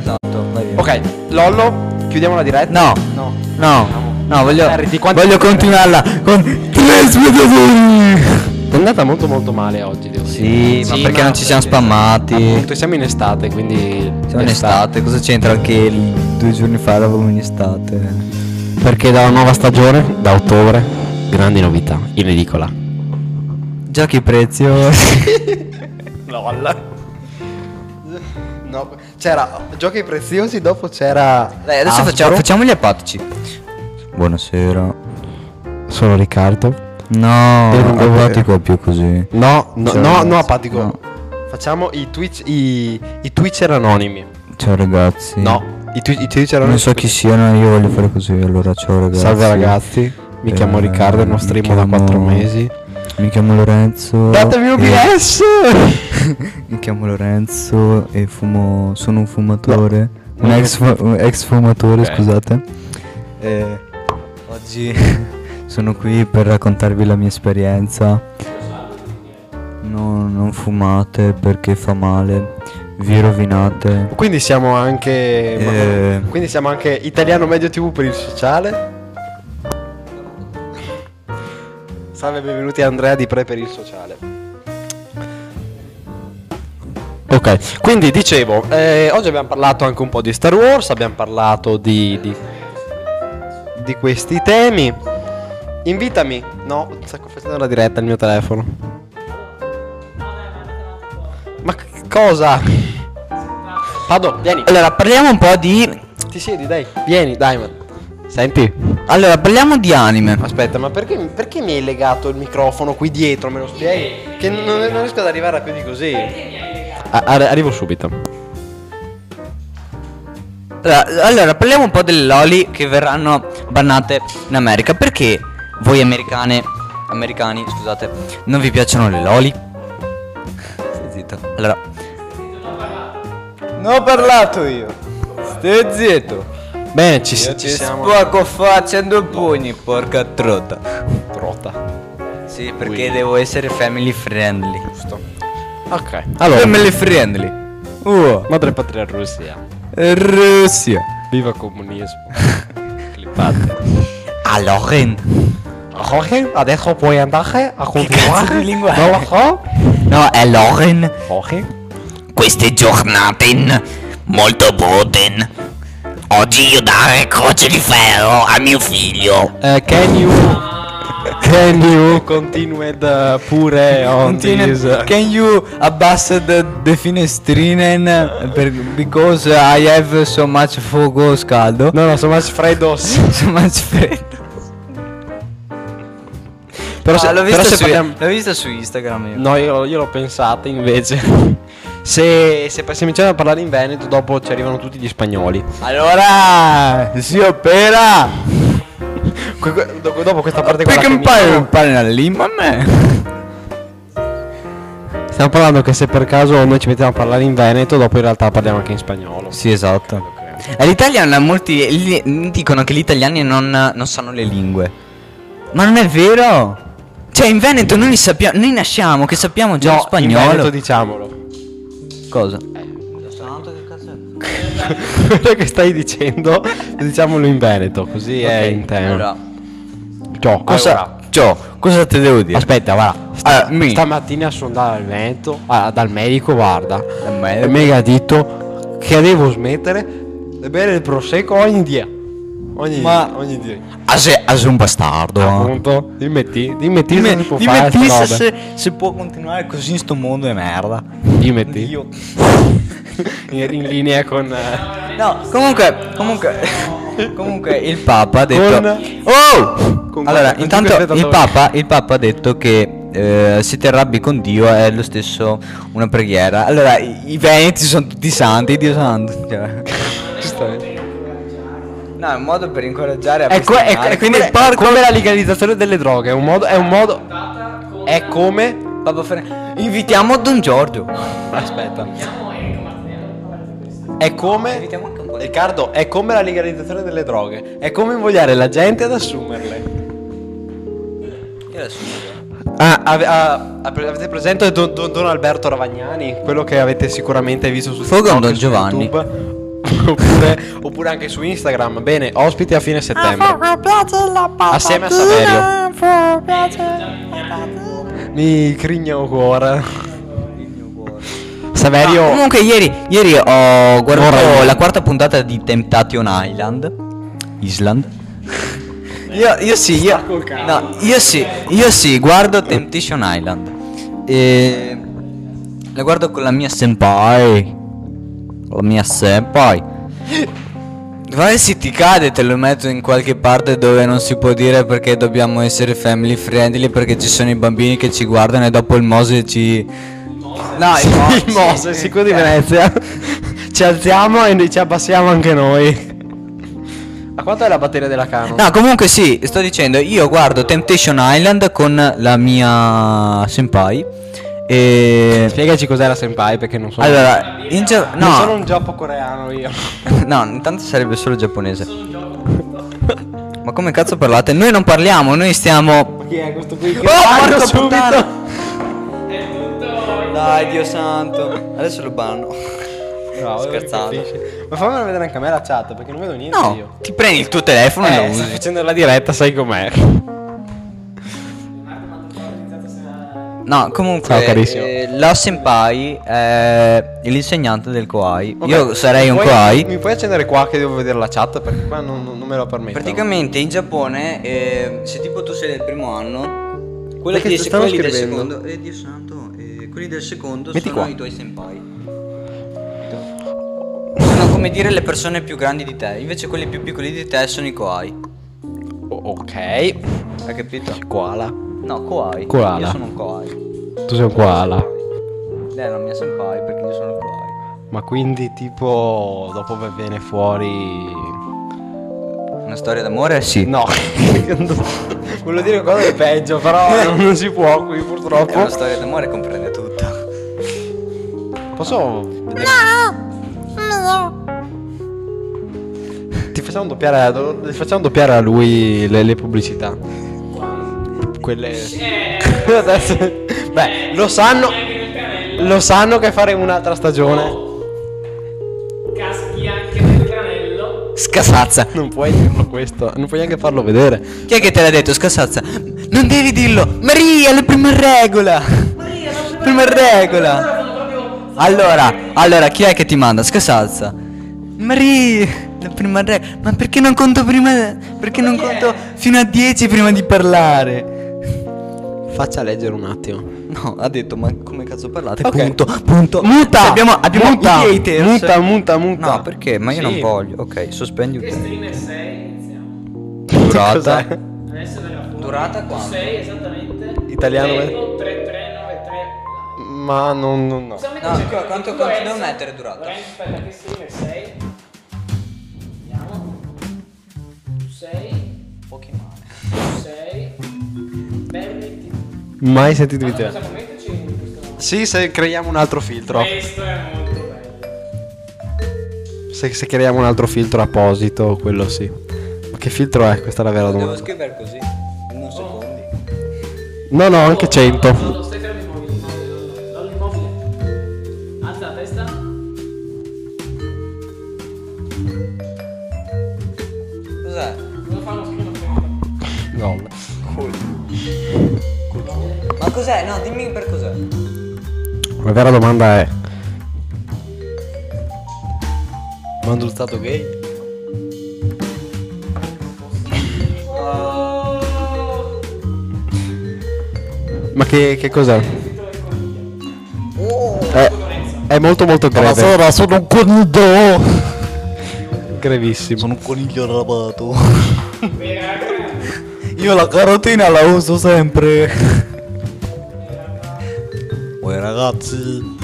[SPEAKER 3] Esatto, vai via.
[SPEAKER 5] Ok, Lollo, chiudiamo la diretta.
[SPEAKER 3] No,
[SPEAKER 5] No.
[SPEAKER 3] no, no, voglio,
[SPEAKER 5] quanti-
[SPEAKER 3] voglio continuarla con tre spettatori.
[SPEAKER 5] È andata molto molto male oggi, devo
[SPEAKER 3] Sì,
[SPEAKER 5] dire.
[SPEAKER 3] ma perché non ci siamo spammati?
[SPEAKER 5] Appunto, siamo in estate, quindi
[SPEAKER 3] Siamo in estate, cosa c'entra anche il- due giorni fa eravamo in estate?
[SPEAKER 5] Perché dalla nuova stagione, da ottobre, grandi novità in edicola.
[SPEAKER 3] Giochi preziosi. [LAUGHS]
[SPEAKER 5] LOL. No, c'era giochi preziosi, dopo c'era.
[SPEAKER 3] Dai, adesso facciamo, facciamo gli apatici. Buonasera.
[SPEAKER 5] Sono Riccardo.
[SPEAKER 3] No,
[SPEAKER 5] un
[SPEAKER 3] apatico è più così.
[SPEAKER 5] No, no,
[SPEAKER 3] Ciao,
[SPEAKER 5] no,
[SPEAKER 3] ragazzi.
[SPEAKER 5] no, apatico.
[SPEAKER 3] No.
[SPEAKER 5] Facciamo i Twitch, i, i Twitcher anonimi.
[SPEAKER 3] Ciao ragazzi.
[SPEAKER 5] No, I, tu- i tuoi c'erano
[SPEAKER 3] Non so chi siano, io voglio fare così. Allora, ciao ragazzi.
[SPEAKER 5] Salve ragazzi, mi chiamo
[SPEAKER 3] Eh,
[SPEAKER 5] Riccardo e non streamo da
[SPEAKER 3] chiamo-
[SPEAKER 5] 4 mesi.
[SPEAKER 3] Mi chiamo Lorenzo.
[SPEAKER 5] Datemi
[SPEAKER 3] e-
[SPEAKER 5] OBS! [LAUGHS]
[SPEAKER 3] Mi chiamo Lorenzo e fumo. Sono un fumatore. Un
[SPEAKER 5] No.
[SPEAKER 3] ex, fu- un ex fumatore,
[SPEAKER 5] Ok.
[SPEAKER 3] scusate. E oggi [LAUGHS] sono qui per raccontarvi la mia esperienza. No, non fumate perché fa male. Vi rovinate.
[SPEAKER 5] Quindi siamo anche. ma-
[SPEAKER 3] Eh.
[SPEAKER 5] Quindi siamo anche italiano medio TV per il sociale. Salve, benvenuti a Andrea di Pre per il sociale. Ok, quindi dicevo, eh, oggi abbiamo parlato anche un po' di Star Wars, abbiamo parlato di, di, di questi temi. Invitami, no, sta facendo la diretta il mio telefono. Cosa? Pado, vieni.
[SPEAKER 6] Allora, parliamo un po' di.
[SPEAKER 5] Ti siedi, dai. Vieni, dai, man. Senti.
[SPEAKER 6] Allora, parliamo di anime.
[SPEAKER 5] Aspetta, ma perché, perché mi hai legato il microfono qui dietro? Me lo spieghi? Che non, non riesco ad arrivare a più di così. arrivo subito.
[SPEAKER 6] Allora, allora, parliamo un po' delle loli che verranno bannate in America. Perché voi americane, americani, scusate, non vi piacciono le loli? Stai zitto. Allora,
[SPEAKER 3] Non ho parlato io. Stai zitto.
[SPEAKER 5] Bene, ci,
[SPEAKER 3] Io
[SPEAKER 5] ci siamo.
[SPEAKER 3] spacco facendo pugni, porca trota.
[SPEAKER 5] Trota.
[SPEAKER 6] sì, perché devo essere family friendly.
[SPEAKER 5] Giusto. Ok. Allora,
[SPEAKER 3] Family friendly. Uh,
[SPEAKER 5] madre patria Russia.
[SPEAKER 3] Russia.
[SPEAKER 5] Viva comunismo. [LAUGHS] Clippate.
[SPEAKER 6] Allora,
[SPEAKER 5] Jorge, adesso puoi andare a
[SPEAKER 6] cazzo di
[SPEAKER 5] continuare. Non lo so.
[SPEAKER 6] no, è Loren.
[SPEAKER 5] Jorge.
[SPEAKER 7] Queste giornate molto brutte. Oggi io dare croce di ferro a mio figlio.
[SPEAKER 5] Eh, can you Can you continue the pure on this? uh,
[SPEAKER 3] Can you abbass the, the finestrine per, because I have so much fuoco scaldo?
[SPEAKER 5] No, no, so much freddos. [LAUGHS]
[SPEAKER 3] so much freddo.
[SPEAKER 5] Però se,
[SPEAKER 3] Ah, l'ho,
[SPEAKER 5] però
[SPEAKER 3] vista
[SPEAKER 5] se
[SPEAKER 3] su,
[SPEAKER 5] parliamo-
[SPEAKER 3] l'ho vista su Instagram io.
[SPEAKER 5] No, io, io l'ho pensata invece. Se, se, se iniziamo a parlare in Veneto, dopo ci arrivano tutti gli spagnoli.
[SPEAKER 3] Allora, si opera!
[SPEAKER 5] Dopo, dopo questa parte qua.
[SPEAKER 3] Perché impari, impari la lingua a me?
[SPEAKER 5] Stiamo parlando che se per caso noi ci mettiamo a parlare in Veneto, dopo in realtà parliamo anche in spagnolo.
[SPEAKER 3] Sì, esatto.
[SPEAKER 6] L'italiano, molti li- dicono che gli italiani non, non sanno le lingue.
[SPEAKER 3] Ma non è vero!
[SPEAKER 6] Cioè, in Veneto noi, sappiamo, noi nasciamo che sappiamo già
[SPEAKER 5] No,
[SPEAKER 6] lo
[SPEAKER 5] in
[SPEAKER 6] spagnolo.
[SPEAKER 5] Veneto diciamolo.
[SPEAKER 3] Cosa? [LAUGHS]
[SPEAKER 5] Quello che stai dicendo, diciamolo in Veneto, così è in tema.
[SPEAKER 3] Allora,
[SPEAKER 5] Ciao,
[SPEAKER 3] cosa,
[SPEAKER 5] allora,
[SPEAKER 3] Gio, cosa te devo dire?
[SPEAKER 5] Aspetta, guarda. Sta-
[SPEAKER 3] Ah, mi.
[SPEAKER 5] Stamattina sono andato al Veneto, ah, dal medico, guarda.
[SPEAKER 3] Dal medico.
[SPEAKER 5] E mi ha detto che devo smettere di bere il prosecco ogni dia. Ogni,
[SPEAKER 3] Ma-
[SPEAKER 5] ogni dia.
[SPEAKER 6] Sei, ah, sei un bastardo. eh.
[SPEAKER 5] Appunto, dimmi te, dimmi te
[SPEAKER 3] Dimmi,
[SPEAKER 5] se può
[SPEAKER 3] dimmi
[SPEAKER 5] fare
[SPEAKER 3] ti se, se, se può continuare così in sto mondo è merda.
[SPEAKER 5] Dimmi te.
[SPEAKER 3] Io.
[SPEAKER 5] In, in linea con... eh,
[SPEAKER 3] No, comunque, comunque, [LAUGHS] comunque il Papa ha detto
[SPEAKER 5] Con-
[SPEAKER 3] Oh!
[SPEAKER 5] con
[SPEAKER 3] allora, intanto il Papa, il Papa ha detto che eh, se ti arrabbi con Dio è lo stesso una preghiera. Allora, i, i veneti sono tutti santi, Dio santo. Cioè. [LAUGHS] No, è un modo per incoraggiare a
[SPEAKER 5] È, co- è, è
[SPEAKER 3] quindi
[SPEAKER 5] come, è come la legalizzazione delle droghe, è un modo... È, un modo, è come...
[SPEAKER 3] Papa Fre- invitiamo Don Giorgio.
[SPEAKER 5] Aspetta. È come... Riccardo, è come la legalizzazione delle droghe. È come invogliare la gente ad assumerle.
[SPEAKER 3] Io adesso
[SPEAKER 5] Ah, ave- ah, avete presente Don, Don- Don Alberto Ravagnani? Quello che avete sicuramente visto su
[SPEAKER 3] Fuoco
[SPEAKER 5] TikTok,
[SPEAKER 3] Don
[SPEAKER 5] su
[SPEAKER 3] Giovanni.
[SPEAKER 5] YouTube, oppure, oppure anche su Instagram. Bene, ospite a fine settembre. Assieme a Saverio. Mi crigna un cuore. Saverio.
[SPEAKER 3] Ah, comunque ieri, ieri ho guardato
[SPEAKER 5] Vorrei-
[SPEAKER 3] la quarta puntata di Temptation Island. Island. [LAUGHS] Io, io sì, io, no, io sì, io sì, guardo Temptation Island. E la guardo con la mia senpai. La mia senpai. Guarda se ti cade te lo metto in qualche parte dove non si può dire perché dobbiamo essere family friendly perché ci sono i bambini che ci guardano e dopo il Mose ci... No, il Mose, [LAUGHS]
[SPEAKER 5] il Mose, sicuro di Venezia. ci alziamo e ci abbassiamo anche noi. A quanto è la batteria della Canon?
[SPEAKER 3] No, comunque sì, sto dicendo, io guardo Temptation Island con la mia senpai e...
[SPEAKER 5] Spiegaci cos'è la senpai perché non sono...
[SPEAKER 3] Allora, in Gia-
[SPEAKER 5] non sono
[SPEAKER 3] no,
[SPEAKER 5] un giappo coreano io. [LAUGHS]
[SPEAKER 3] no, intanto sarebbe solo giapponese. Ma come cazzo parlate? Noi non parliamo, noi stiamo...
[SPEAKER 5] Chi è questo qui?
[SPEAKER 3] Oh,
[SPEAKER 5] Parlo
[SPEAKER 3] porca
[SPEAKER 5] subito!
[SPEAKER 3] puttana! Dai, Dio santo. Adesso lo banno.
[SPEAKER 5] No,
[SPEAKER 3] Scherzando.
[SPEAKER 5] capisci. Ma fammelo vedere anche a me la chat perché non vedo niente
[SPEAKER 3] No,
[SPEAKER 5] io.
[SPEAKER 3] ti prendi il tuo telefono e lo
[SPEAKER 5] Eh, sto
[SPEAKER 3] usi.
[SPEAKER 5] facendo la diretta, sai com'è.
[SPEAKER 3] No, comunque,
[SPEAKER 5] Ciao, carissimo.
[SPEAKER 3] eh, la senpai è l'insegnante del Koai. Io
[SPEAKER 5] Ok,
[SPEAKER 3] sarei un
[SPEAKER 5] puoi-
[SPEAKER 3] Koai.
[SPEAKER 5] Mi puoi accendere qua che devo vedere la chat perché qua non, non me lo permetto.
[SPEAKER 3] Praticamente in Giappone, eh, se tipo tu sei del primo anno, quelli,
[SPEAKER 5] stanno
[SPEAKER 3] quelli del secondo, eh, Dio santo, eh, quelli del secondo
[SPEAKER 5] Metti
[SPEAKER 3] sono
[SPEAKER 5] qua.
[SPEAKER 3] i tuoi senpai. Sono come dire le persone più grandi di te, invece quelli più piccoli di te sono i Koai.
[SPEAKER 5] Ok.
[SPEAKER 3] Hai capito?
[SPEAKER 5] Koala.
[SPEAKER 3] No, Koai.
[SPEAKER 5] Koala.
[SPEAKER 3] Io sono un Koai.
[SPEAKER 5] Tu sei un koala.
[SPEAKER 3] Lei è la mia senpai perché io sono il Koai.
[SPEAKER 5] Ma quindi tipo dopo viene fuori...
[SPEAKER 3] Una storia d'amore? Sì.
[SPEAKER 5] No. [LAUGHS] Volevo dire qualcosa di peggio, però [LAUGHS] non, non si può qui
[SPEAKER 3] È
[SPEAKER 5] purtroppo.
[SPEAKER 3] una storia d'amore comprende tutto.
[SPEAKER 5] Posso vedere? Ti facciamo doppiare, ti facciamo doppiare a lui le, le pubblicità. Quelle. [LAUGHS] Adesso. Beh, lo sanno. Lo sanno che faremo un'altra stagione.
[SPEAKER 2] Caschi anche nel granello.
[SPEAKER 3] Scasazza.
[SPEAKER 5] Non puoi dirlo questo, non puoi neanche farlo vedere.
[SPEAKER 3] Chi è che te l'ha detto, Scasazza? Non devi dirlo! Maria, la prima regola! Prima regola! Allora, allora, chi è che ti manda? Scasazza! Maria, la prima regola! Ma perché non conto prima... Perché non conto fino a 10 prima di parlare?
[SPEAKER 5] Faccia leggere un attimo.
[SPEAKER 3] No, ha detto, ma come cazzo parlate?
[SPEAKER 5] Ok.
[SPEAKER 3] Punto, punto.
[SPEAKER 5] Muta!
[SPEAKER 3] Se abbiamo, abbiamo
[SPEAKER 5] muta,
[SPEAKER 3] i haters.
[SPEAKER 5] muta, muta, muta.
[SPEAKER 3] No, perché? Ma io non
[SPEAKER 5] Sì.
[SPEAKER 3] voglio. Ok, sospendi
[SPEAKER 2] Che streamer sei? Iniziamo.
[SPEAKER 3] Durata.
[SPEAKER 2] Adesso verrà fuori.
[SPEAKER 3] Durata quanto?
[SPEAKER 2] 6 esattamente.
[SPEAKER 5] Italiano, eh?
[SPEAKER 2] Tempo 3393.
[SPEAKER 5] Ma non, non no.
[SPEAKER 3] Quanto-
[SPEAKER 2] tu,
[SPEAKER 3] quanto
[SPEAKER 2] Lorenzo?
[SPEAKER 3] devo mettere durata?
[SPEAKER 2] Aspetta, che streamer sei?
[SPEAKER 5] Mai sentito di te. Sì, se creiamo un altro filtro.
[SPEAKER 2] Questo è molto bello.
[SPEAKER 5] Se, se creiamo un altro filtro apposito, quello sì. Ma che filtro è? Questa è la vera
[SPEAKER 3] Devo
[SPEAKER 5] domanda.
[SPEAKER 3] scrivere così, in un secondo.
[SPEAKER 5] No, no, anche 100.
[SPEAKER 3] Cos'è? No, dimmi per cos'è.
[SPEAKER 5] La vera domanda è... Mando stato gay? Ma che, che cos'è? È, è molto molto greve.
[SPEAKER 8] Buonasera, sono un coniglio.
[SPEAKER 5] Grevissimo.
[SPEAKER 8] Sono un coniglio arrabbiato. Io la carotina la uso sempre. Ragazzi.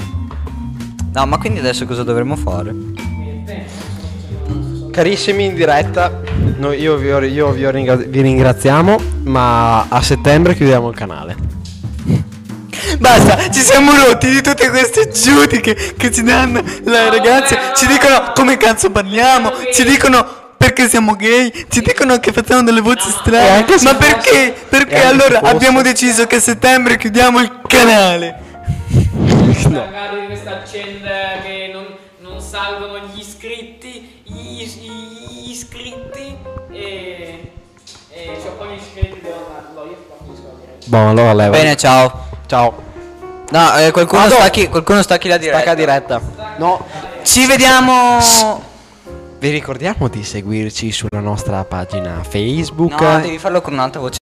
[SPEAKER 3] No, ma quindi adesso cosa dovremmo fare?
[SPEAKER 5] Carissimi in diretta, noi- io, vi, io vi ringra- vi ringraziamo, ma a settembre chiudiamo il canale.
[SPEAKER 3] Basta, ci siamo rotti di tutte queste giudiche che ci danno le ragazze. Ci dicono come cazzo parliamo, ci dicono perché siamo gay, ci dicono che facciamo delle voci strane. Ma perché? Perché allora abbiamo deciso che a settembre chiudiamo il canale.
[SPEAKER 2] Magari di questa azienda che non, non salgono gli iscritti, gli, gli iscritti e, e cioè poi gli iscritti devono darlo, io la diretta.
[SPEAKER 5] Boh, allora leva.
[SPEAKER 3] Bene, ciao.
[SPEAKER 5] ciao.
[SPEAKER 3] No, eh, qualcuno, stacchi, qualcuno stacchi la diretta.
[SPEAKER 5] Stacca diretta. No.
[SPEAKER 3] Ci vediamo.
[SPEAKER 5] Vi ricordiamo di seguirci sulla nostra pagina Facebook.
[SPEAKER 3] No, devi farlo con un'altra voce.